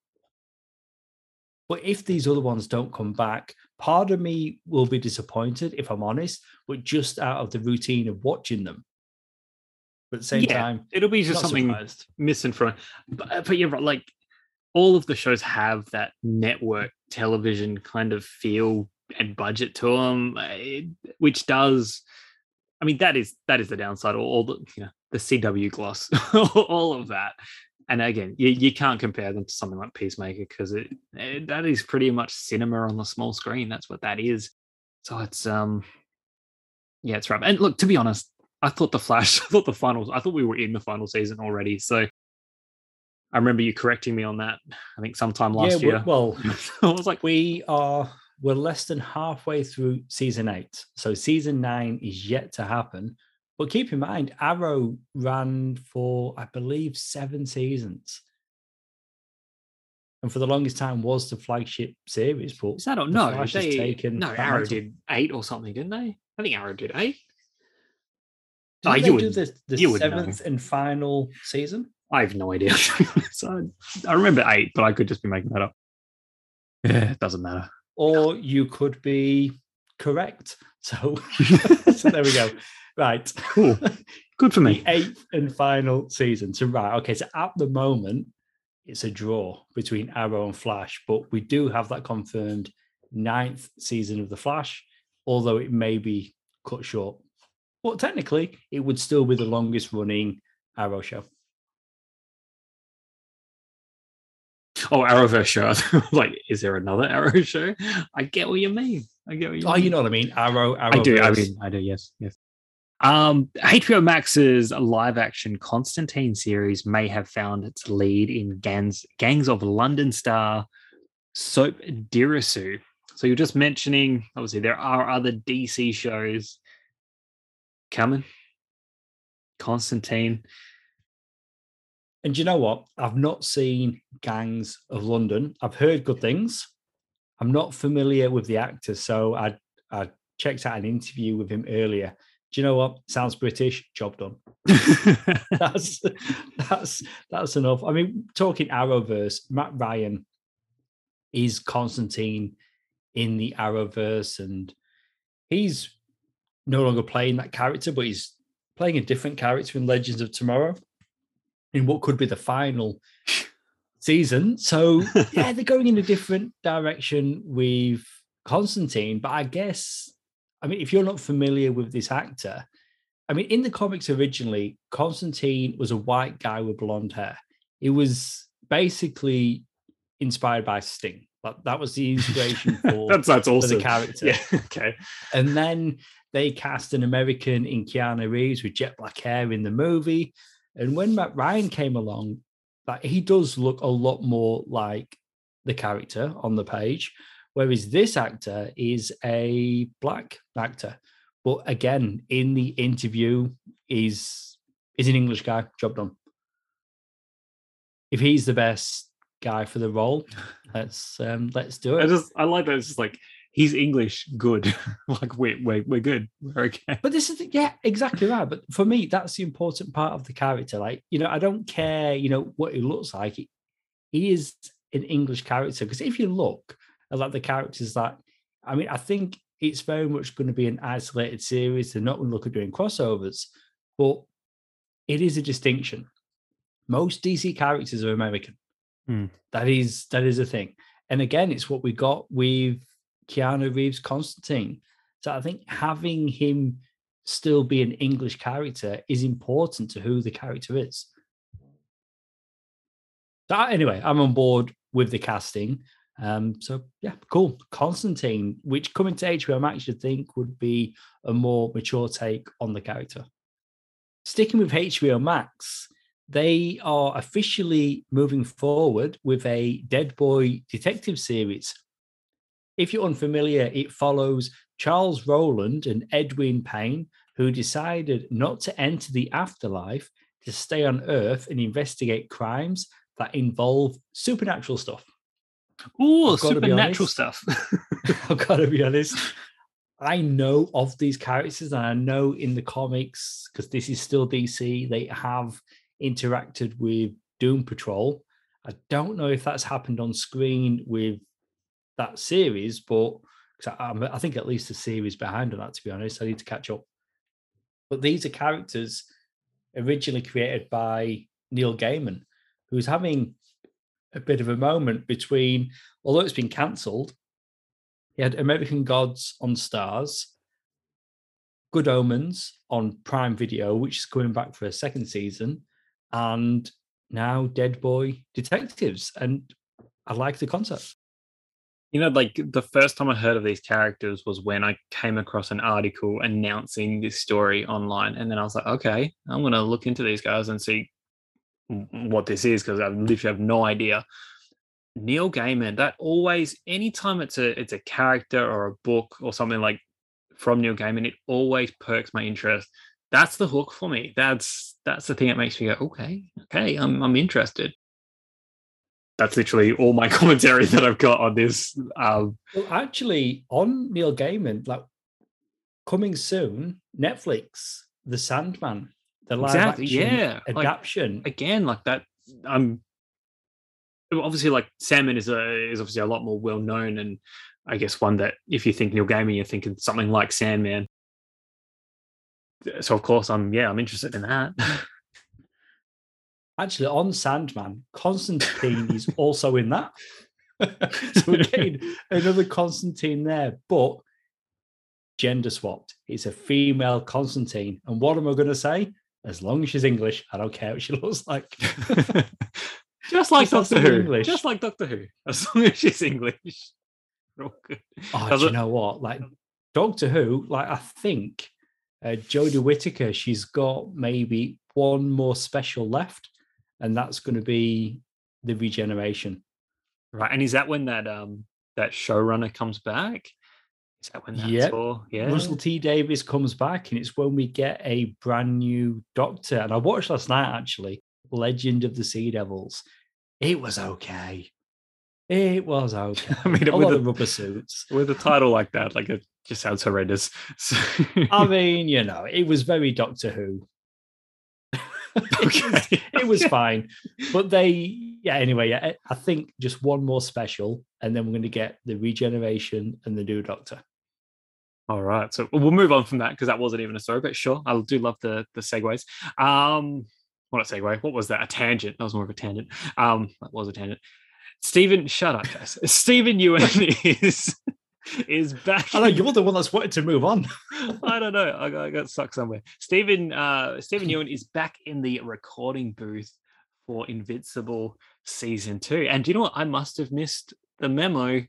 But if these other ones don't come back, part of me will be disappointed, if I'm honest, but just out of the routine of watching them. But at the same Yeah, time, It'll be just something surprised. missing from but, uh, but you're right like all of the shows have that network television kind of feel and budget to them which does i mean that is that is the downside all, the you know the cw gloss all of that and again, you, you can't compare them to something like Peacemaker because it, it that is pretty much cinema on the small screen. That's what that is. So it's um, yeah, it's rough. And look, to be honest, I thought the Flash, I thought the finals, I thought we were in the final season already. So I remember you correcting me on that. I think sometime last yeah, year. Well, I was like, we are we're less than halfway through season eight, so season nine is yet to happen. But keep in mind, Arrow ran for, I believe, seven seasons. And for the longest time was the flagship series. But is that the no? Flash They, taken no, Arrow did eight or something, didn't they? I think Arrow did eight. Didn't Oh, you would- do the, the seventh and final season? I have no idea. so I remember eight, but I could just be making that up. Yeah, it doesn't matter. Or you could be correct. So, so there we go. Right. Cool. Good for the me. eighth and final season. So right, okay. So at the moment, it's a draw between Arrow and Flash, but we do have that confirmed ninth season of the Flash, although it may be cut short. But technically, it would still be the longest running Arrow show. Oh, Arrowverse show. like, is there another Arrow show? I get what you mean. I get what you Oh, mean. you know what I mean? Arrow, Arrow. I do. I mean, I do. Yes, yes. Um, HBO Max's live action Constantine series may have found its lead in Gangs, Gangs of London star Sope Dirisu. So you're just mentioning, obviously, there are other DC shows coming. Constantine. And you know what? I've not seen Gangs of London. I've heard good things. I'm not familiar with the actor, so I I checked out an interview with him earlier. Do you know what? Sounds British. Job done. That's that's that's enough. I mean, talking Arrowverse, Matt Ryan is Constantine in the Arrowverse, and he's no longer playing that character, but he's playing a different character in Legends of Tomorrow in what could be the final season. So yeah, they're going in a different direction with Constantine. But I guess, I mean, if you're not familiar with this actor, I mean, in the comics originally, Constantine was a white guy with blonde hair. It was basically inspired by Sting. That, that was the inspiration for, that's that's awesome. for the character. Yeah. Okay. And then they cast an American in Keanu Reeves with jet black hair in the movie. And when Matt Ryan came along, like he does look a lot more like the character on the page, whereas this actor is a black actor. But again, in the interview, is is an English guy. Job done. If he's the best guy for the role, let's um, let's do it. I just I like that. It's just like he's English, good. like we're we're we're good. We're okay. But this is the, yeah, exactly right. But for me, that's the important part of the character. Like, you know, I don't care, you know, what he looks like. He, he is an English character. Because if you look at like the characters that I mean, I think it's very much going to be an isolated series. They're not going to look at doing crossovers, but it is a distinction. Most DC characters are American. Hmm. That is that is a thing. And again, it's what we got with Keanu Reeves Constantine. So I think having him still be an English character is important to who the character is. So anyway, I'm on board with the casting. Um, so yeah, cool. Constantine, which coming to HBO Max, you think would be a more mature take on the character. Sticking with HBO Max, they are officially moving forward with a Dead Boy detective series. If you're unfamiliar, it follows Charles Rowland and Edwin Payne, who decided not to enter the afterlife to stay on Earth and investigate crimes that involve supernatural stuff. Ooh, I've gotta be supernatural stuff. I've got to be honest. I know of these characters, and I know in the comics because this is still DC. They have interacted with Doom Patrol. I don't know if that's happened on screen with that series, but I, I think at least a series behind on that. To be honest, I need to catch up. But these are characters originally created by Neil Gaiman, who's having a bit of a moment between, although it's been cancelled, he had American Gods on Starz, Good Omens on Prime Video, which is coming back for a second season, and now dead boy detectives, and I like the concept. You know, like the first time I heard of these characters was when I came across an article announcing this story online. And then I was like, okay, I'm going to look into these guys and see what this is because I literally have no idea. Neil Gaiman, that always, anytime it's a it's a character or a book or something like from Neil Gaiman, it always perks my interest. That's the hook for me. That's that's the thing that makes me go, okay, okay, I'm I'm interested that's literally all my commentary that I've got on this. Um, well, actually, on Neil Gaiman, like coming soon, Netflix, The Sandman, the live exactly, action yeah, adaptation. Like, again, like that. I'm um, obviously like Sandman is a is obviously a lot more well known, and I guess one that if you think Neil Gaiman, you're thinking something like Sandman. So of course, I'm yeah, I'm interested in that. Actually, on Sandman, Constantine is also in that. so we're getting another Constantine there, but gender swapped. It's a female Constantine. And what am I going to say? As long as she's English, I don't care what she looks like. Just like Doctor Who. English. Just like Doctor Who. As long as she's English. Oh, do you know what? Like Doctor Who, like I think uh, Jodie Whittaker, she's got maybe one more special left and that's going to be the regeneration. Right, and is that when that um that showrunner comes back? Is that when that's yep. for? Yeah, Russell T Davies comes back, and it's when we get a brand new Doctor. And I watched last night actually, Legend of the Sea Devils. It was okay. It was okay. I mean, a lot of rubber suits with a title like that, like it just sounds horrendous. I mean, you know, it was very Doctor Who. okay. it was fine. But they, yeah, anyway, yeah, I think just one more special, and then we're going to get the regeneration and the new Doctor. All right. So we'll move on from that because that wasn't even a story, but sure. I do love the the segues. Um, what a segue. What was that? A tangent. That was more of a tangent. Um, that was a tangent. Stephen, shut up, Jess. Steven Yeun is is back. I know you're the one that's wanted to move on. I don't know. I got, I got stuck somewhere. Stephen uh, Steven Yeun is back in the recording booth for Invincible season two. And do you know what? I must have missed the memo.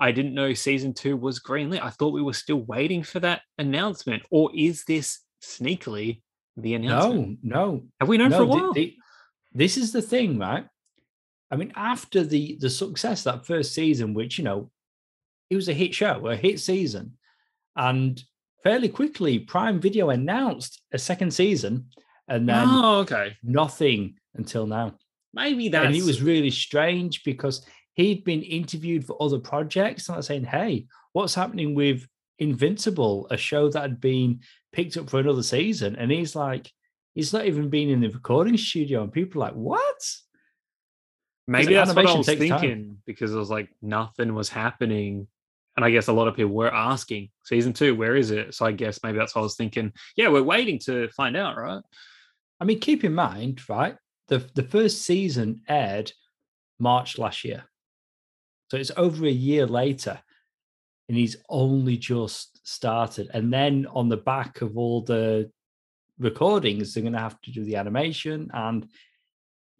I didn't know season two was greenlit. I thought we were still waiting for that announcement. Or is this sneakily the announcement? No, no. Have we known no, for a while? The, the, this is the thing, right? I mean, after the the success that first season, which you know it was a hit show, a hit season. And fairly quickly, Prime Video announced a second season, and then oh, okay, nothing until now. Maybe that. And it was really strange because he'd been interviewed for other projects, and I was saying, "Hey, what's happening with Invincible, a show that had been picked up for another season?" And he's like, "He's not even been in the recording studio," and people are like, "What?" Maybe that's what I was thinking time. because it was like nothing was happening and I guess a lot of people were asking season two, where is it? So I guess maybe that's what I was thinking. Yeah, we're waiting to find out, right? I mean, keep in mind, right? The the first season aired March last year. So it's over a year later. And he's only just started. And then on the back of all the recordings, they're gonna have to do the animation and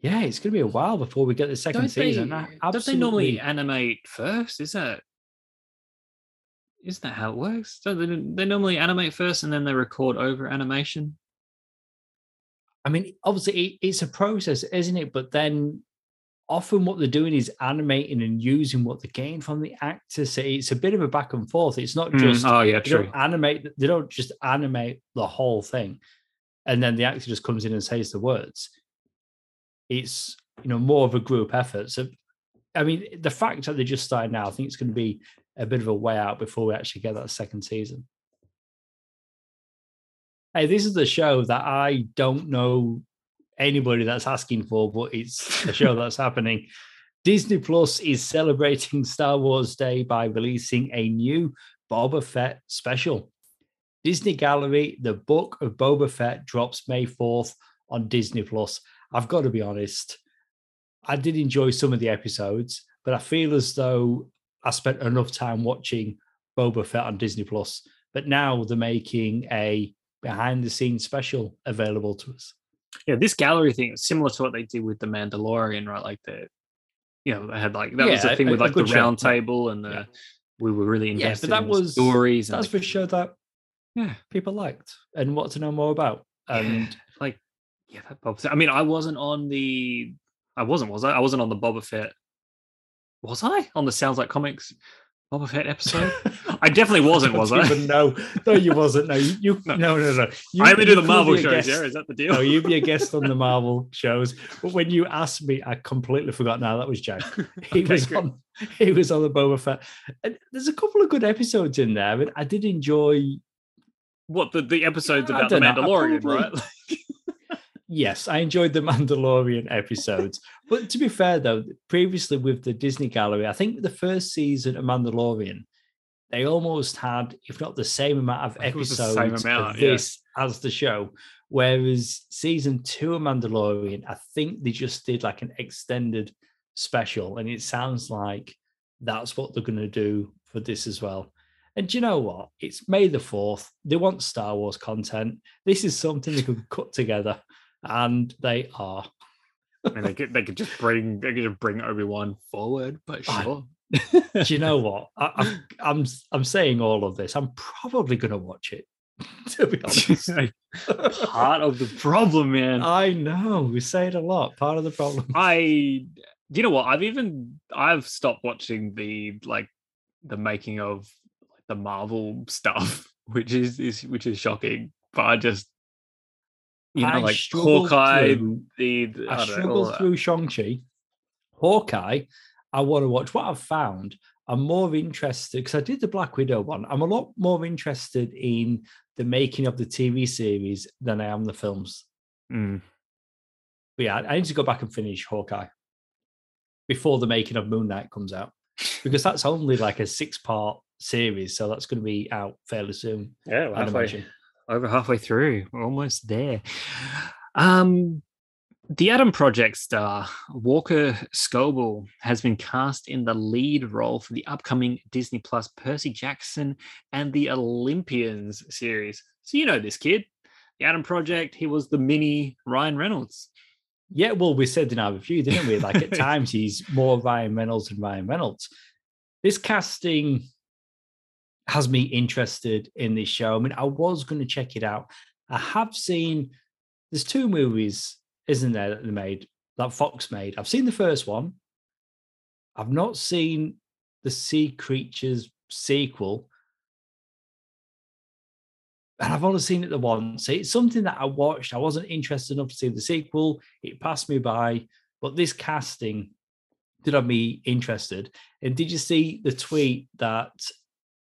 yeah, it's going to be a while before we get the 2nd season. don't they normally animate first? Is that is that how it works? So they, they normally animate first and then they record over animation. I mean, obviously it's a process, isn't it? But then often what they're doing is animating and using what they gain from the actor. So it's a bit of a back and forth. It's not hmm, just mm, oh yeah, true. animate. They don't just animate the whole thing, and then the actor just comes in and says the words. It's you know more of a group effort. So, I mean, the fact that they just started now, I think it's going to be a bit of a way out before we actually get that second season. Hey, this is the show that I don't know anybody that's asking for, but it's a show that's happening. Disney Plus is celebrating Star Wars Day by releasing a new Boba Fett special. Disney Gallery, the book of Boba Fett drops May 4th on Disney Plus. I've got to be honest, I did enjoy some of the episodes, but I feel as though I spent enough time watching Boba Fett on Disney Plus, but now they're making a behind the scenes special available to us. yeah, this gallery thing is similar to what they did with the Mandalorian, right? Like the, you know, they had like that was the thing a- with like the good show. round table and the Yeah. we were really Yeah, but invested that in was- stories. That's for sure that yeah, people liked and want to know more about. And yeah, like yeah, that Boba Fett. I mean, I wasn't on the, I wasn't, was I? I wasn't on the Boba Fett. Was I on the Sounds Like Comics Boba Fett episode? I definitely wasn't, was I? no. No, you wasn't. No, you, you No. no. no, no, You, I only do the Marvel shows. Yeah, is that the deal? No, you'd be a guest on the Marvel shows. But when you asked me, I completely forgot. Now that was Jack. He Okay, was great. on. He was on the Boba Fett. And there's a couple of good episodes in there, and I did enjoy. What the, the episodes Yeah, about the know, Mandalorian, probably- right? Yes, I enjoyed the Mandalorian episodes. but to be fair, though, previously with the Disney Gallery, I think the first season of Mandalorian, they almost had, if not the same amount of I think it was the episodes amount, of yeah. this as the show. Whereas season two of Mandalorian, I think they just did like an extended special, and it sounds like that's what they're going to do for this as well. And do you know what? It's May the 4th. They want Star Wars content. This is something they could cut together, and they are. I mean, they could they could just bring they could just bring Obi Wan forward, but I- sure. Do you know what? I, I'm, I'm I'm saying all of this. I'm probably going to watch it. To be honest, Part of the problem, man. I know we say it a lot. Part of the problem. I, you know what? I've even I've stopped watching the like the making of the Marvel stuff, which is, is which is shocking. But I just, you know, I like Hawkeye, through- the, the I don't struggled through Shang-Chi. Hawkeye, I want to watch. What I've found, I'm more interested because I did the Black Widow one. I'm a lot more interested in the making of the TV series than I am the films. Mm. But yeah, I need to go back and finish Hawkeye before the making of Moon Knight comes out because that's only like a six-part series, so that's going to be out fairly soon. Yeah, I'd imagine. Over halfway through. We're almost there. Um, the Adam Project star Walker Scobell has been cast in the lead role for the upcoming Disney Plus Percy Jackson and the Olympians series. So you know this kid, the Adam Project. He was the mini Ryan Reynolds. Yeah, well, we said in our review, didn't we? Like at times he's more Ryan Reynolds than Ryan Reynolds. This casting has me interested in this show. I mean, I was going to check it out. I have seen there's two movies, isn't there, that they made that Fox made. I've seen the first one. I've not seen the Sea Creatures sequel. And I've only seen it the once. It's something that I watched. I wasn't interested enough to see the sequel. It passed me by. But this casting did have me interested. And did you see the tweet that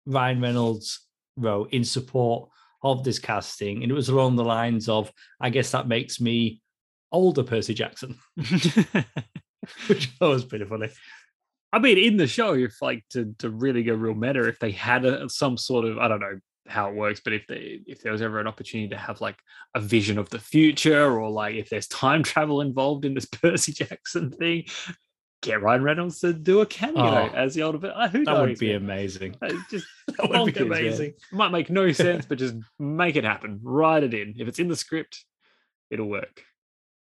Ryan Reynolds wrote in support of this casting? And it was along the lines of, I guess that makes me older Percy Jackson, which was pretty funny. I mean, in the show, if like to to really go real meta, if they had a, some sort of I don't know how it works, but if they if there was ever an opportunity to have like a vision of the future, or like if there's time travel involved in this Percy Jackson thing, get Ryan Reynolds to do a cameo Oh, as the older. Uh, who That knows? would be man? amazing. Uh, Just That would be amazing. Might make no sense, but just make it happen. Write it in. If it's in the script, it'll work.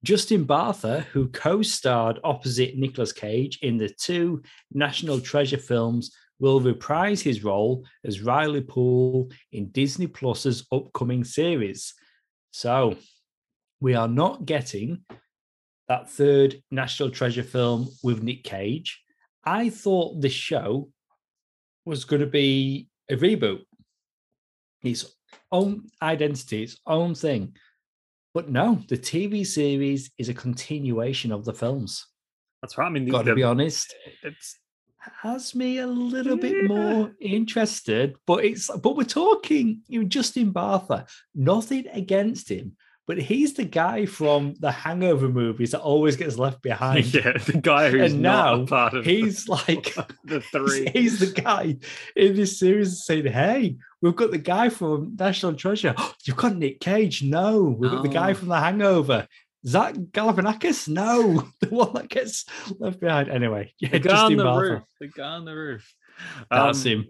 Justin Bartha, who co starred opposite Nicolas Cage in the two National Treasure films, will reprise his role as Riley Poole in Disney Plus's upcoming series. So we are not getting that third National Treasure film with Nick Cage. I thought this show was going to be a reboot, its own identity, its own thing. But no, the TV series is a continuation of the films. That's right. I mean, Got to be honest, it's has me a little bit more interested. But it's but we're talking you know, Justin Bartha. Nothing against him, but he's the guy from the Hangover movies that always gets left behind. yeah, the guy who's And not now part of He's like the three. he's the guy in this series saying, "Hey, we've got the guy from National Treasure. You've got Nick Cage. No, we've got the guy from The Hangover. Zach Galifianakis. No, the one that gets left behind. Anyway, yeah, the guy on the Bartha. roof. The guy on the roof. That's Um, him.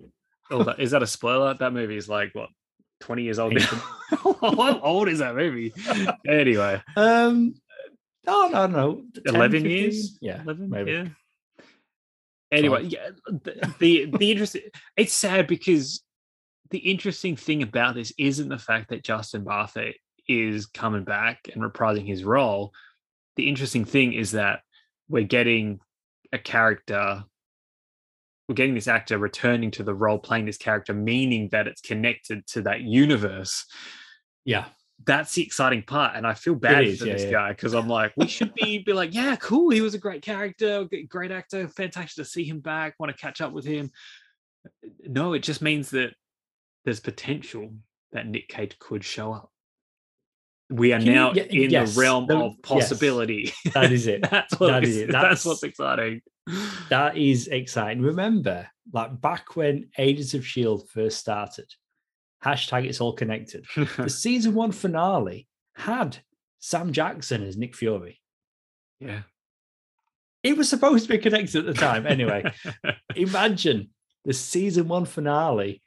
oh, that, is that a spoiler? That movie is like what 20 years old. How old is that movie? Anyway, Um, no, no, no. 10, 11 15? years? Yeah, 11, maybe. yeah. Anyway, yeah, the, the the interesting it's sad because the interesting thing about this isn't the fact that Justin Bartha is coming back and reprising his role. The interesting thing is that we're getting a character we're getting this actor returning to the role playing this character meaning that it's connected to that universe. Yeah, that's the exciting part and i feel bad is, for yeah, this yeah. guy because i'm like we should be be like yeah cool he was a great character great actor fantastic to see him back want to catch up with him. No it just means that there's potential that nick cage could show up we are Can you- now yeah, in yes, the realm the- of yes. possibility that is it. that's what That is, it. that's, That's- what's exciting That is exciting. Remember, like back when Agents of Shield first started, hashtag it's all connected. The season one finale had Sam Jackson as Nick Fury. yeah It was supposed to be connected at the time. Anyway, imagine the season one finale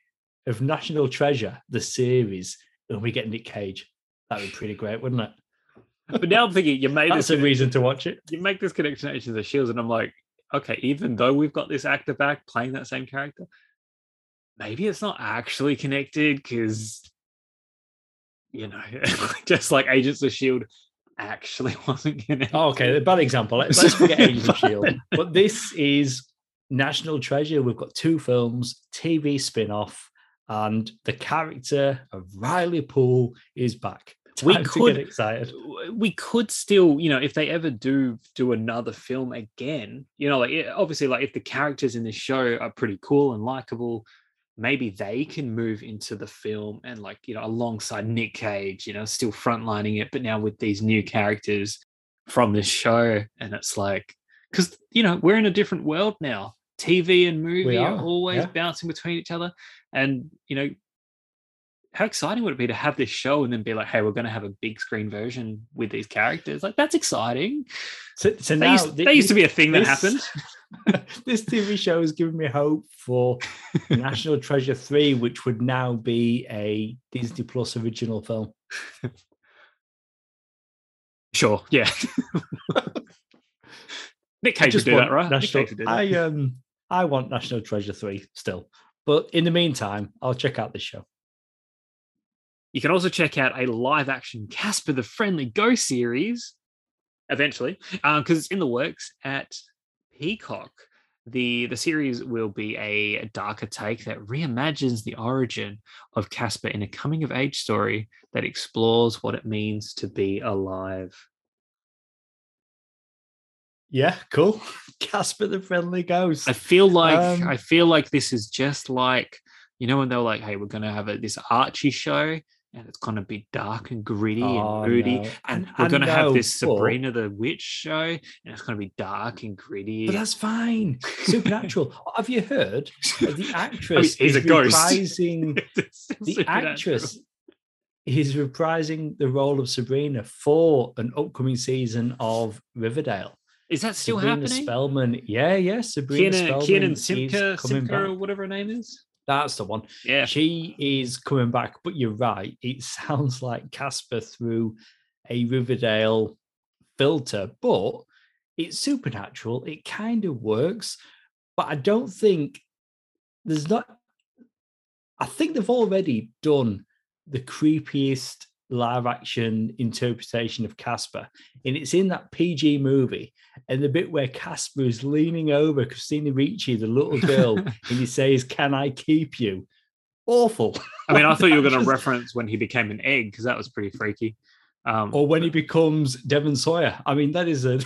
of National Treasure, the series, and we get Nick Cage. That'd be pretty great, wouldn't it? but now i'm thinking you made That's this a reason to watch it. you make this connection to Agents of Shields, and I'm like, okay, even though we've got this actor back playing that same character, maybe it's not actually connected because you know, just like Agents of Shield actually wasn't connected. Oh, okay, bad example. Let's, forget Agents of Shield. But this is National Treasure. We've got two films, TV spin-off, and the character of Riley Poole is back. We Time to could- get excited. we could still, you know, if they ever do do another film again, you know, like obviously, like if the characters in the show are pretty cool and likable, maybe they can move into the film and like you know alongside Nick Cage, you know, still frontlining it, but now with these new characters from this show, and it's like because you know we're in a different world now. TV and movie are, are, always yeah. bouncing between each other, and you know how exciting would it be to have this show and then be like, hey, we're going to have a big screen version with these characters? Like, that's exciting. So, so now used, they used to be a thing that happened. this TV show has given me hope for National Treasure 3, which would now be a Disney Plus original film. Sure. Yeah. Nick Cage would do that, right? Nick National, Cage would do that. I um I want National Treasure 3 still. But in the meantime, I'll check out this show. You can also check out a live action Casper the Friendly Ghost series eventually, um, because it's in the works at Peacock. The, the series will be a darker take that reimagines the origin of Casper in a coming of age story that explores what it means to be alive. Yeah, cool. Casper the Friendly Ghost. I feel like Um, I feel like this is just like you know when they were like, "Hey, we're going to have a, this Archie show, and it's going to be dark and gritty Oh, and moody, no. and I- we're going to I have this but- Sabrina the Witch show, and it's going to be dark and gritty." But that's fine. Supernatural. Have you heard the actress he's is a ghost. reprising the actress is reprising the role of Sabrina for an upcoming season of Riverdale. Is that still Sabrina happening? Spellman. Yeah, yeah. Sabrina Kiernan, Spellman Kiernan is Simka, coming Simka or whatever her name is. That's the one. Yeah, She is coming back, but you're right. It sounds like Casper through a Riverdale filter, but it's supernatural. It kind of works, but I don't think there's not. I think they've already done the creepiest live action interpretation of Casper, and it's in that PG movie. And the bit where Casper is leaning over Christina Ricci, the little girl, and he says, Can I keep you? Awful. I mean, I thought you were going to reference when he became an egg because that was pretty freaky. Um, Or when he becomes Devon Sawa. I mean, that is a.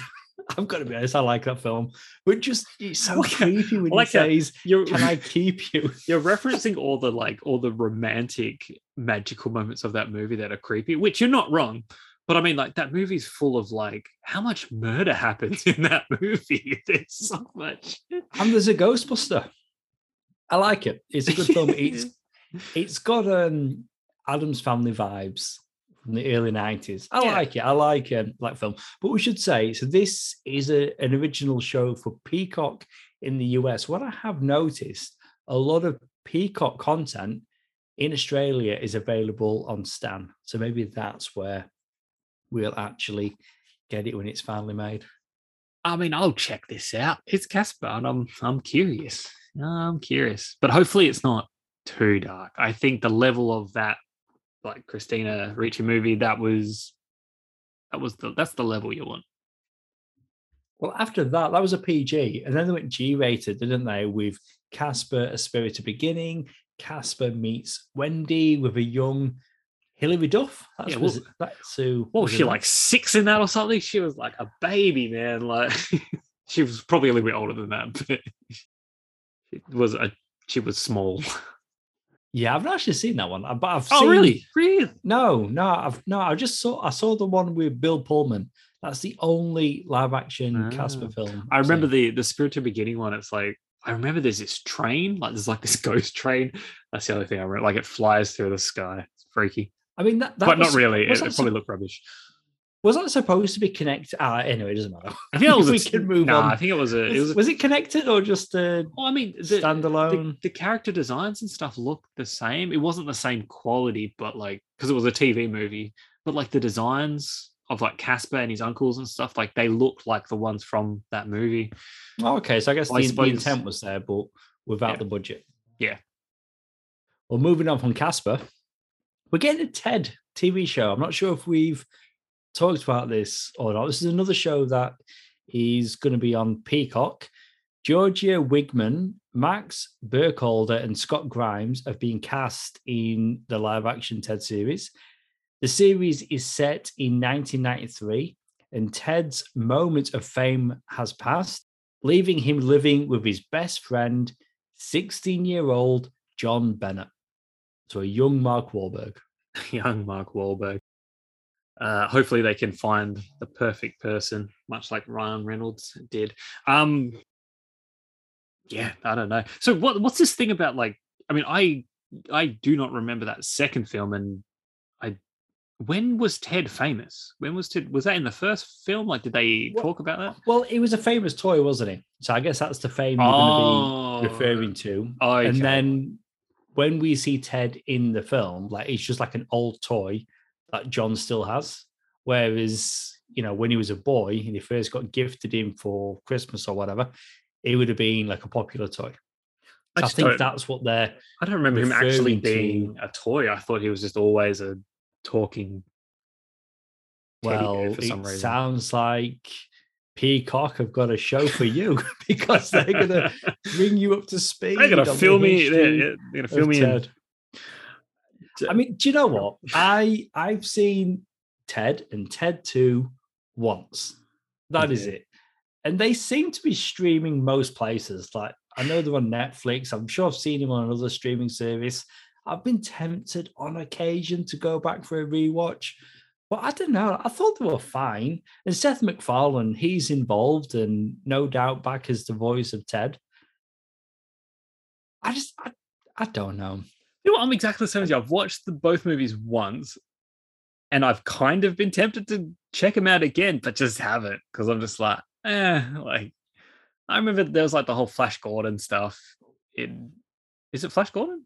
I've got to be honest, I like that film. But just it's so Like creepy when like he says, you're, Can I keep you? you're referencing all the like all the romantic magical moments of that movie that are creepy which you're not wrong but i mean like that movie's full of like how much murder happens in that movie there's so much And there's a Ghostbuster. I like it. It's a good film. It's it's got um Addams family vibes from the early 90s. I Yeah. like it. I like um, like film. But we should say so this is a, an original show for Peacock in the US. What I have noticed, a lot of Peacock content in Australia is available on Stan. So maybe that's where we'll actually get it when it's finally made. I mean, I'll check this out. It's Casper, and I'm I'm curious. I'm curious, but hopefully it's not too dark. I think the level of that, like Christina Ricci movie, that was that was the that's the level you want. Well, after that, that was a PG, and then they went G rated, didn't they? With Casper, A Spirited Beginning, Casper meets Wendy with a young Hilary Duff. That's, Yeah, was, well- that's who. What was she like six in that or something? She was like a baby, man. Like she was probably a little bit older than that, but she was a she was small. Yeah, I've not actually seen that one, uh, but I've Oh, seen. really? Really? No, no, I've no. I just saw. I saw the one with Bill Pullman. That's the only live action Casper Ah. film. I remember the the spiritual beginning one. It's like I remember there's this train, like there's like this ghost train. That's the only thing I remember. Like it flies through the sky. It's freaky, I mean, that, that but was, not really. It, it probably looked rubbish. Was that supposed to be connected? Ah, anyway, it doesn't matter. I think was we a, can move nah, on. I think it was a. It Was, was. A, was it connected or just a well, I mean, the, the, standalone? the character designs and stuff looked the same. It wasn't the same quality, but like because it was a TV movie, but like the designs of like Casper and his uncles and stuff, like they look like the ones from that movie. Oh, okay, so I guess I the, the suppose- intent was there, but without Yeah. the budget. Yeah. Well, moving on from Casper, we're getting a TED TV show. I'm not sure if we've talked about this or not. This is another show that is going to be on Peacock. Giorgia Whigham, Max Burkholder, and Scott Grimes have been cast in the live action TED series. The series is set in 1993, and Ted's moment of fame has passed, leaving him living with his best friend, 16 year old John Bennett. So a young Mark Wahlberg. young Mark Wahlberg. Uh, hopefully, they can find the perfect person, much like Ryan Reynolds did. Um, yeah, I don't know. So, what what's this thing about? Like, I mean, I I do not remember that second film, and I when was Ted famous? When was Ted? Was that in the first film? Like, did they Well, talk about that? Well, it was a famous toy, wasn't it? So I guess that's the fame you're going Oh, to be referring to. okay. And then when we see Ted in the film, like it's just like an old toy that John still has. Whereas, you know, when he was a boy and he first got gifted him for Christmas or whatever, it would have been like a popular toy. I I, think that's what they're I don't remember him actually referring to- being a toy. I thought he was just always a talking. well, it reason. sounds like Peacock have got a show for you because they're gonna bring you up to speed. They're gonna on the film me. They're, they're gonna of film me in. I mean, do you know what? I I've seen Ted and Ted 2 once. That is it. And they seem to be streaming most places. Like I know they're on Netflix. I'm sure I've seen him on another streaming service. I've been tempted on occasion to go back for a rewatch. But I don't know. I thought they were fine. And Seth MacFarlane, he's involved and no doubt back as the voice of Ted. I just I, I don't know. You know what? I'm exactly the same as you. I've watched the, both movies once, and I've kind of been tempted to check them out again, but just haven't because I'm just like, eh. Like, I remember there was like the whole Flash Gordon stuff. In is it Flash Gordon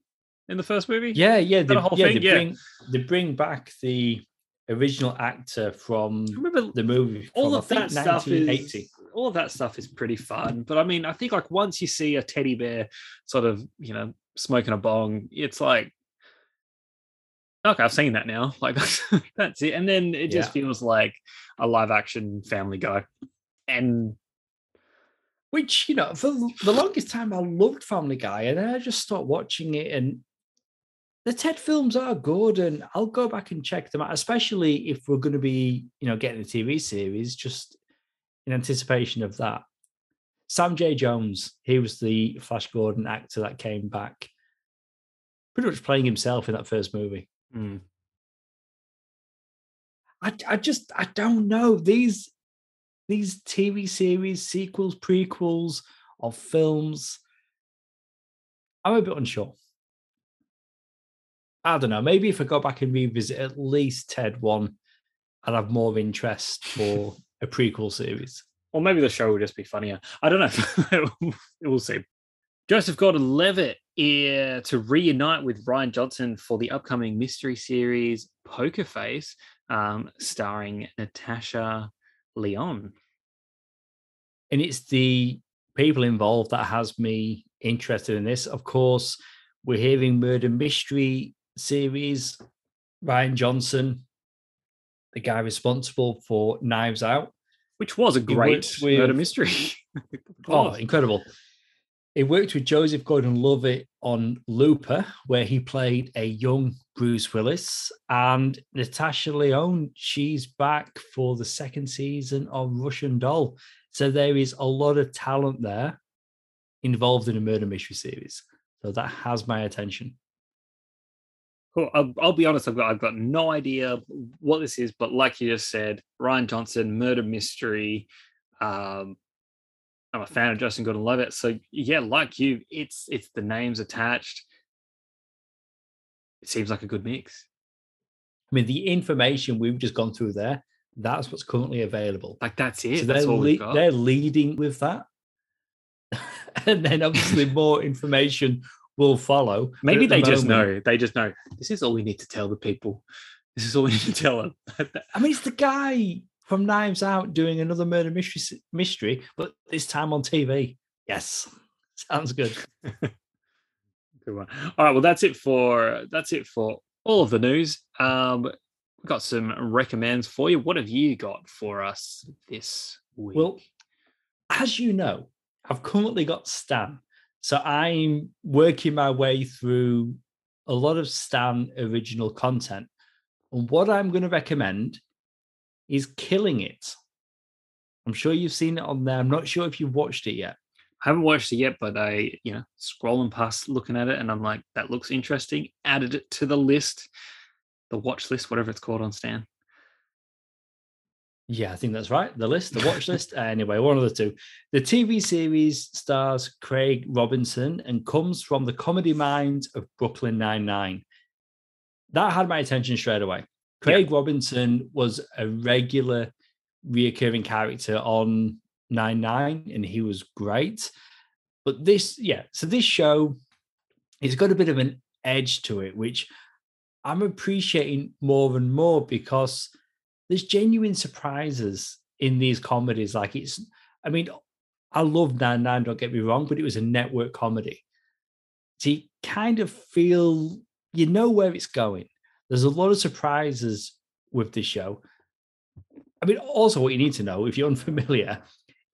in the first movie? Yeah, yeah, they, a whole yeah, thing? they Yeah. bring they bring back the original actor from remember the movie. all of that stuff is all of that stuff is pretty fun. But I mean, I think like once you see a teddy bear sort of, you know, smoking a bong, it's like okay, I've seen that now. Like that's that's it. And then it just feels like a live action family guy. And Which you know, for the longest time, I loved Family Guy, and then I just stopped watching it. And the Ted films are good, and I'll go back and check them out, especially if we're going to be, you know, getting a TV series, just in anticipation of that. Sam J. Jones, he was the Flash Gordon actor that came back, pretty much playing himself in that first movie. mm, I, I just I don't know these these TV series sequels prequels of films. I'm a bit unsure. I don't know. Maybe if I go back and revisit at least Ted one, I'd have more interest for a prequel series. Or maybe the show will just be funnier. I don't know. we'll see. Joseph Gordon-Levitt eh, to reunite with Rian Johnson for the upcoming mystery series Poker Face, um, starring Natasha Lyonne. And it's the people involved that has me interested in this. Of course, we're hearing murder mystery series. Rian Johnson, the guy responsible for Knives Out, which was a great with, murder mystery. oh, incredible! He worked with Joseph Gordon-Levitt on Looper, where he played a young Bruce Willis, and Natasha Lyonne. She's back for the second season of Russian Doll. So there is a lot of talent there involved in a murder mystery series. So that has my attention. Cool. I'll, I'll, be honest. I've got I've got no idea what this is, but like you just said, Rian Johnson, murder mystery. Um, I'm a fan of Justin Gordon-Levitt, so yeah, like you, it's it's the names attached. It seems like a good mix. I mean, the information we've just gone through there, that's what's currently available. Like that's it. So that's they're, le- they're leading with that. and then obviously more information will follow. Maybe they the just know. They just know this is all we need to tell the people. This is all we need to tell them. I mean, it's the guy from Knives Out doing another murder mystery, mystery, but this time on TV. Yes, sounds good. good one. All right, well, that's it for that's it for all of the news. Um, we've got some recommends for you. What have you got for us this week? Well, as you know, I've currently got Stan. So I'm working my way through a lot of Stan original content. And what I'm going to recommend is Killing It. I'm sure you've seen it on there. I'm not sure if you've watched it yet. I haven't watched it yet, but I, you know, scrolling past looking at it and I'm like, that looks interesting. Added it to the list, the watch list, whatever it's called on Stan. Yeah, I think that's right. The list, the watch list. Uh, anyway, one of the two. The TV series stars Craig Robinson and comes from the comedy mind of Brooklyn Nine-Nine. That had my attention straight away. Craig yeah. Robinson was a regular reoccurring character on Nine Nine, and he was great. But this, yeah, so this show, it's got a bit of an edge to it, which I'm appreciating more and more because there's genuine surprises in these comedies. Like it's, I mean, I love Nine Nine, don't get me wrong, but it was a network comedy. So you kind of feel you know where it's going. There's a lot of surprises with this show. I mean, also what you need to know if you're unfamiliar,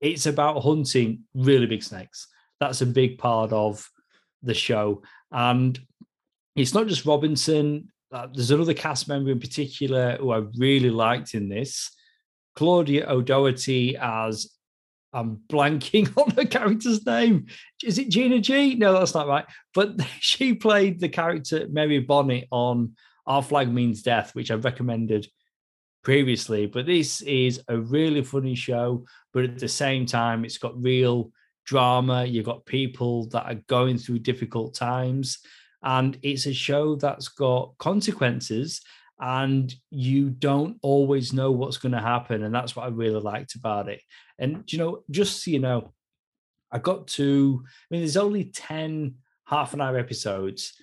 it's about hunting really big snakes. That's a big part of the show. And it's not just Robinson, uh, there's another cast member in particular who I really liked in this. Claudia O'Doherty as I'm blanking on the character's name. Is it Gina G? No, that's not right. But she played the character Mary Bonnet on Our Flag Means Death, which I've recommended previously. But this is a really funny show, but at the same time, it's got real drama. You've got people that are going through difficult times and it's a show that's got consequences and you don't always know what's going to happen and that's what i really liked about it. And you know just so you know i got to i mean there's only 10 half an hour episodes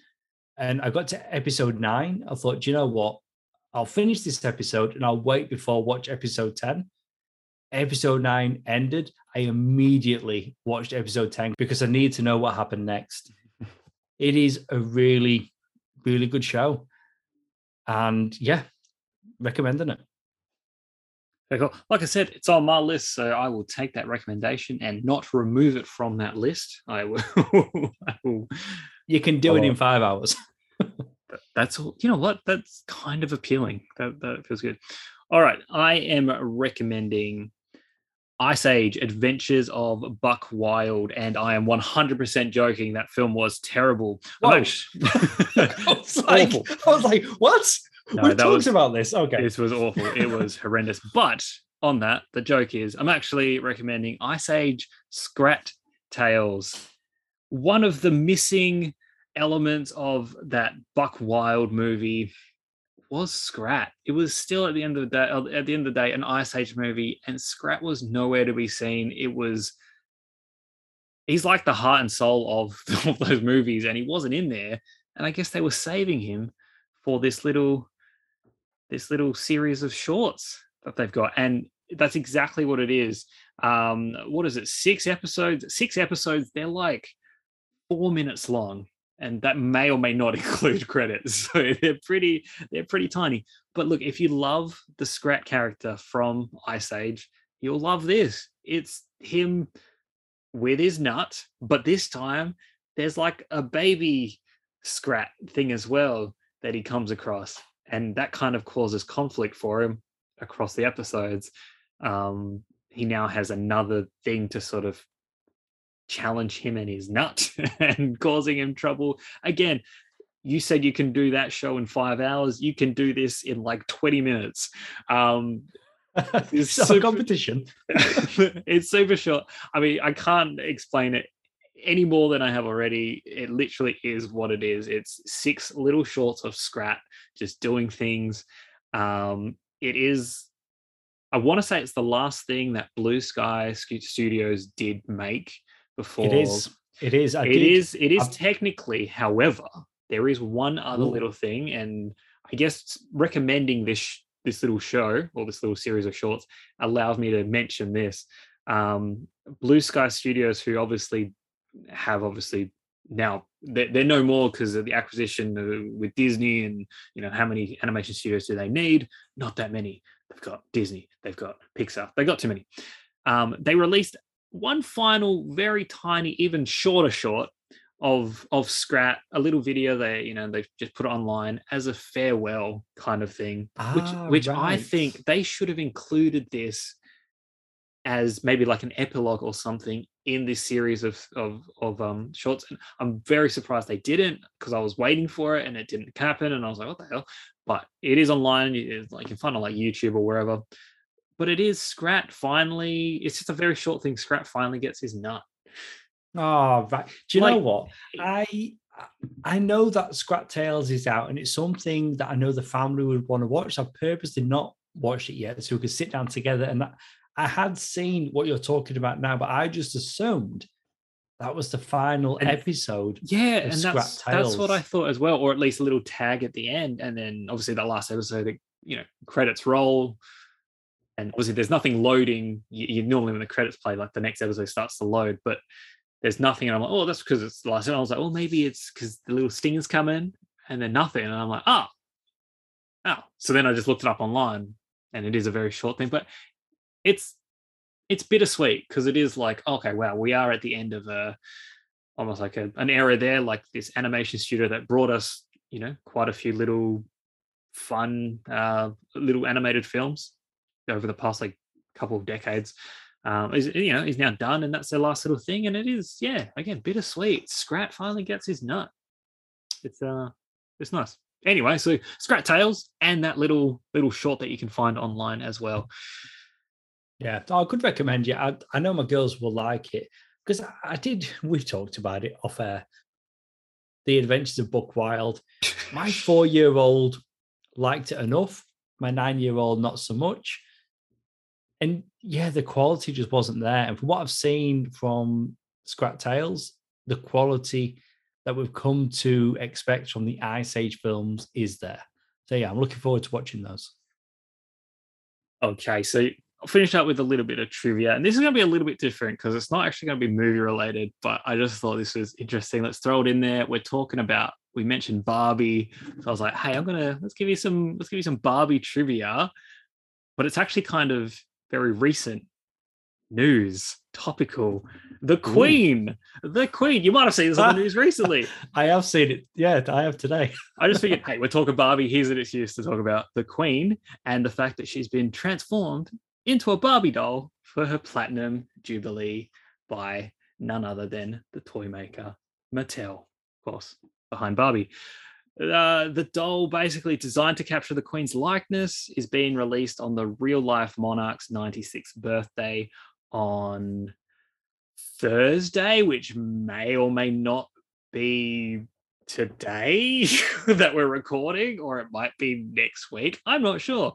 and i got to episode 9 i thought you know what? I'll finish this episode and i'll wait before I watch episode 10 episode 9 ended. I immediately watched episode 10 because i need to know what happened next it is a really, really good show. And yeah, recommending it. Cool. Like I said, it's on my list, so I will take that recommendation and not remove it from that list. I will. I will you can do it in five hours. that's all. You know what? That's kind of appealing. That that feels good. All right, I am recommending Ice Age Adventures of Buck Wild, and I am 100% joking. That film was terrible. Actually... I, was like, I was like, what? No, we talked was, about this. Okay. This was awful. It was horrendous. But on that, the joke is I'm actually recommending Ice Age Scrat Tales. One of the missing elements of that Buck Wild movie was Scrat. It was still at the end of the day, at the end of the day, an Ice Age movie, and Scrat was nowhere to be seen. It was he's like the heart and soul of, of those movies, and he wasn't in there. And I guess they were saving him for this little this little series of shorts that they've got, and that's exactly what it is. Um, what is it? Six episodes. Six episodes. They're like four minutes long, and that may or may not include credits. So they're pretty. They're pretty tiny. But look, if you love the Scrat character from Ice Age, you'll love this. It's him with his nut, but this time there's like a baby Scrat thing as well that he comes across, and that kind of causes conflict for him across the episodes. Um, he now has another thing to sort of challenge him and his nut and causing him trouble. Again you said you can do that show in five hours. You can do this in like 20 minutes. Um it's super, competition. It's super short. I mean i can't explain it any more than i have already. It literally is what it is. It's six little shorts of scrat just doing things. Um it is i want to say it's the last thing that blue sky studios did make before. It is it is I it did, is it is technically however there is one other Ooh. little thing and i guess recommending this this little show or this little series of shorts allows me to mention this. Um, blue sky studios who obviously have obviously now they're, they're no more because of the acquisition with disney and you know how many animation studios do they need? Not that many. They've got disney they've got pixar they've got too many. Um, they released one final, very tiny, even shorter short of of Scrat, a little video they you know they've just put it online as a farewell kind of thing, ah, which which right. I think they should have included this as maybe like an epilogue or something in this series of of of um shorts. And I'm very surprised they didn't because I was waiting for it and it didn't happen, and I was like, what the hell? But it is online. It's like you can find it like YouTube or wherever but it is Scrat finally. It's just a very short thing. Scrat finally gets his nut. Oh, right. Do you like, know what? I I know that Scrat Tales is out, and it's something that I know the family would want to watch. I've purposely not watched it yet, so we could sit down together. And that, I had seen what you're talking about now, but I just assumed that was the final and, episode. Yeah, and that's that's what I thought as well, or at least a little tag at the end, and then obviously that last episode, you know, credits roll and obviously there's nothing loading. You, you, normally when the credits play, like the next episode starts to load, but there's nothing. And I'm like, oh, that's because it's last. And I was like, well, maybe it's because the little stingers come in and then nothing. And I'm like, oh, oh. So then I just looked it up online, and it is a very short thing, but it's it's bittersweet because it is like, okay, wow, we are at the end of a almost like a, an era there, like this animation studio that brought us, you know, quite a few little fun uh, little animated films over the past like couple of decades. Um, is you know he's now done, and that's their last little thing. And it is, yeah, again, bittersweet. Scrat finally gets his nut. It's uh, it's nice. Anyway, so Scrat Tales and that little little short that you can find online as well. Yeah, I could recommend you. I, I know my girls will like it because I, I did. We've talked about it off air. The Adventures of Buck Wild. My four-year-old liked it enough. My nine-year-old not so much and yeah, the quality just wasn't there. And from what I've seen from Scrat Tales, the quality that we've come to expect from the Ice Age films is there. So yeah, I'm looking forward to watching those. Okay, so I'll finish up with a little bit of trivia, and this is going to be a little bit different because it's not actually going to be movie related, but I just thought this was interesting. Let's throw it in there. We're talking about we mentioned Barbie, so I was like, hey, I'm gonna let's give you some let's give you some Barbie trivia, but it's actually kind of very recent news, topical. The Queen, Ooh. the Queen. You might have seen this on the news recently. I have seen it. Yeah, I have today. I just figured, hey, we're talking Barbie. Here's an excuse to talk about the Queen and the fact that she's been transformed into a Barbie doll for her platinum jubilee by none other than the toy maker Mattel, of course, behind Barbie. Uh, the doll, basically designed to capture the Queen's likeness, is being released on the real life monarch's 96th birthday on Thursday, which may or may not be today that we're recording, or it might be next week. I'm not sure.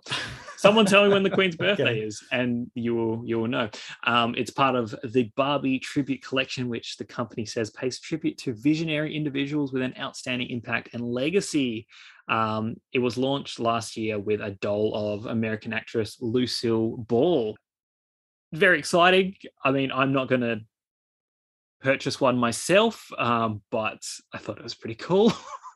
Someone tell me when the Queen's birthday is, and you will you will know. Um, it's part of the Barbie tribute collection, which the company says pays tribute to visionary individuals with an outstanding impact and legacy. Um, it was launched last year with a doll of American actress Lucille Ball. Very exciting. I mean, I'm not going to purchase one myself, um, but I thought it was pretty cool.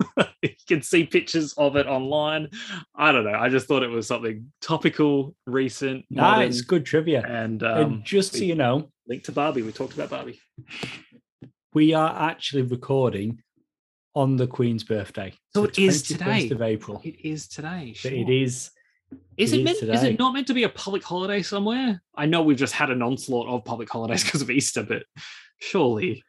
you can see pictures of it online. I don't know. I just thought it was something topical, recent. Nah, it's good trivia. And, um, and just so you know, link to Barbie. We talked about Barbie. We are actually recording on the Queen's birthday. So it is today. of April. It is today. Sure. It is. Is it, it meant? Today. Is it not meant to be a public holiday somewhere? I know we've just had an onslaught of public holidays because of Easter, but surely,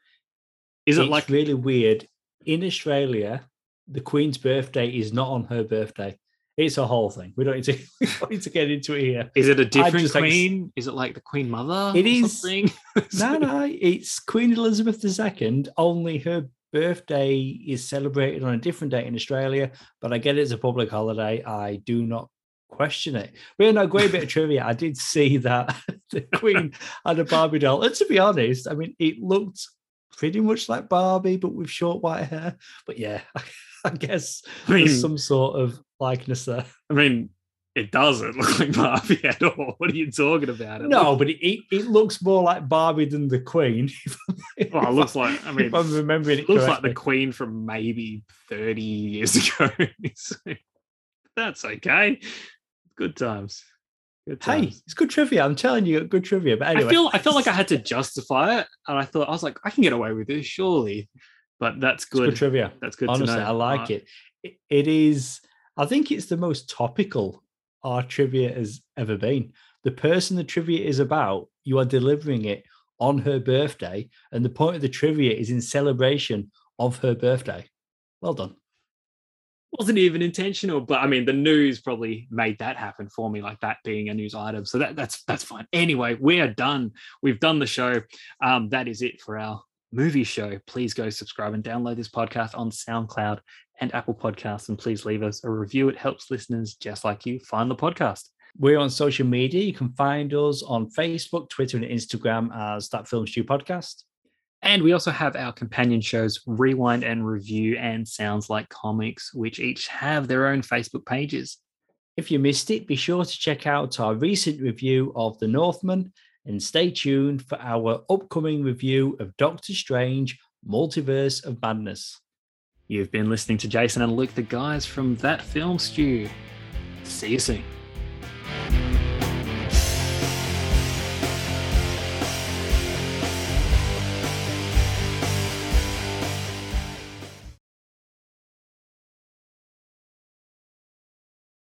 is it's it like really weird? In Australia, the Queen's birthday is not on her birthday. It's a whole thing. We don't need to, don't need to get into it here. Is it a different queen? Like, is it like the Queen Mother? It is. no, no. It's Queen Elizabeth II. Only her birthday is celebrated on a different date in Australia. But I get it as a public holiday. I do not question it. But no, great bit of trivia. I did see that the Queen had a Barbie doll. And to be honest, I mean, it looked pretty much like Barbie, but with short white hair. But yeah, I guess I mean, there's some sort of likeness there. I mean, it doesn't look like Barbie at all. What are you talking about? It no, looks... but it, it looks more like Barbie than the Queen. well, it looks like I mean, I'm remembering it, it looks correctly. like the Queen from maybe 30 years ago. That's okay. Good times. Good hey, it's good trivia. I'm telling you, good trivia. But anyway, I feel I felt like I had to justify it, and I thought I was like, I can get away with this, surely but that's good. good trivia. That's good. Honestly, I like it. it. It is. I think it's the most topical our trivia has ever been. The person the trivia is about, you are delivering it on her birthday, and the point of the trivia is in celebration of her birthday. Well done. Wasn't even intentional, but I mean, the news probably made that happen for me, like that being a news item. So that, that's that's fine. Anyway, we are done. We've done the show. Um, that is it for our movie show, please go subscribe and download this podcast on SoundCloud and Apple Podcasts. And please leave us a review. It helps listeners just like you find the podcast. We're on social media. You can find us on Facebook, Twitter, and Instagram as That Film Stew Podcast. And we also have our companion shows, Rewind and Review and Sounds Like Comics, which each have their own Facebook pages. If you missed it, be sure to check out our recent review of The Northman and stay tuned for our upcoming review of Doctor Strange Multiverse of Madness. You've been listening to Jason and Luke, the guys from That Film Stew. See you soon.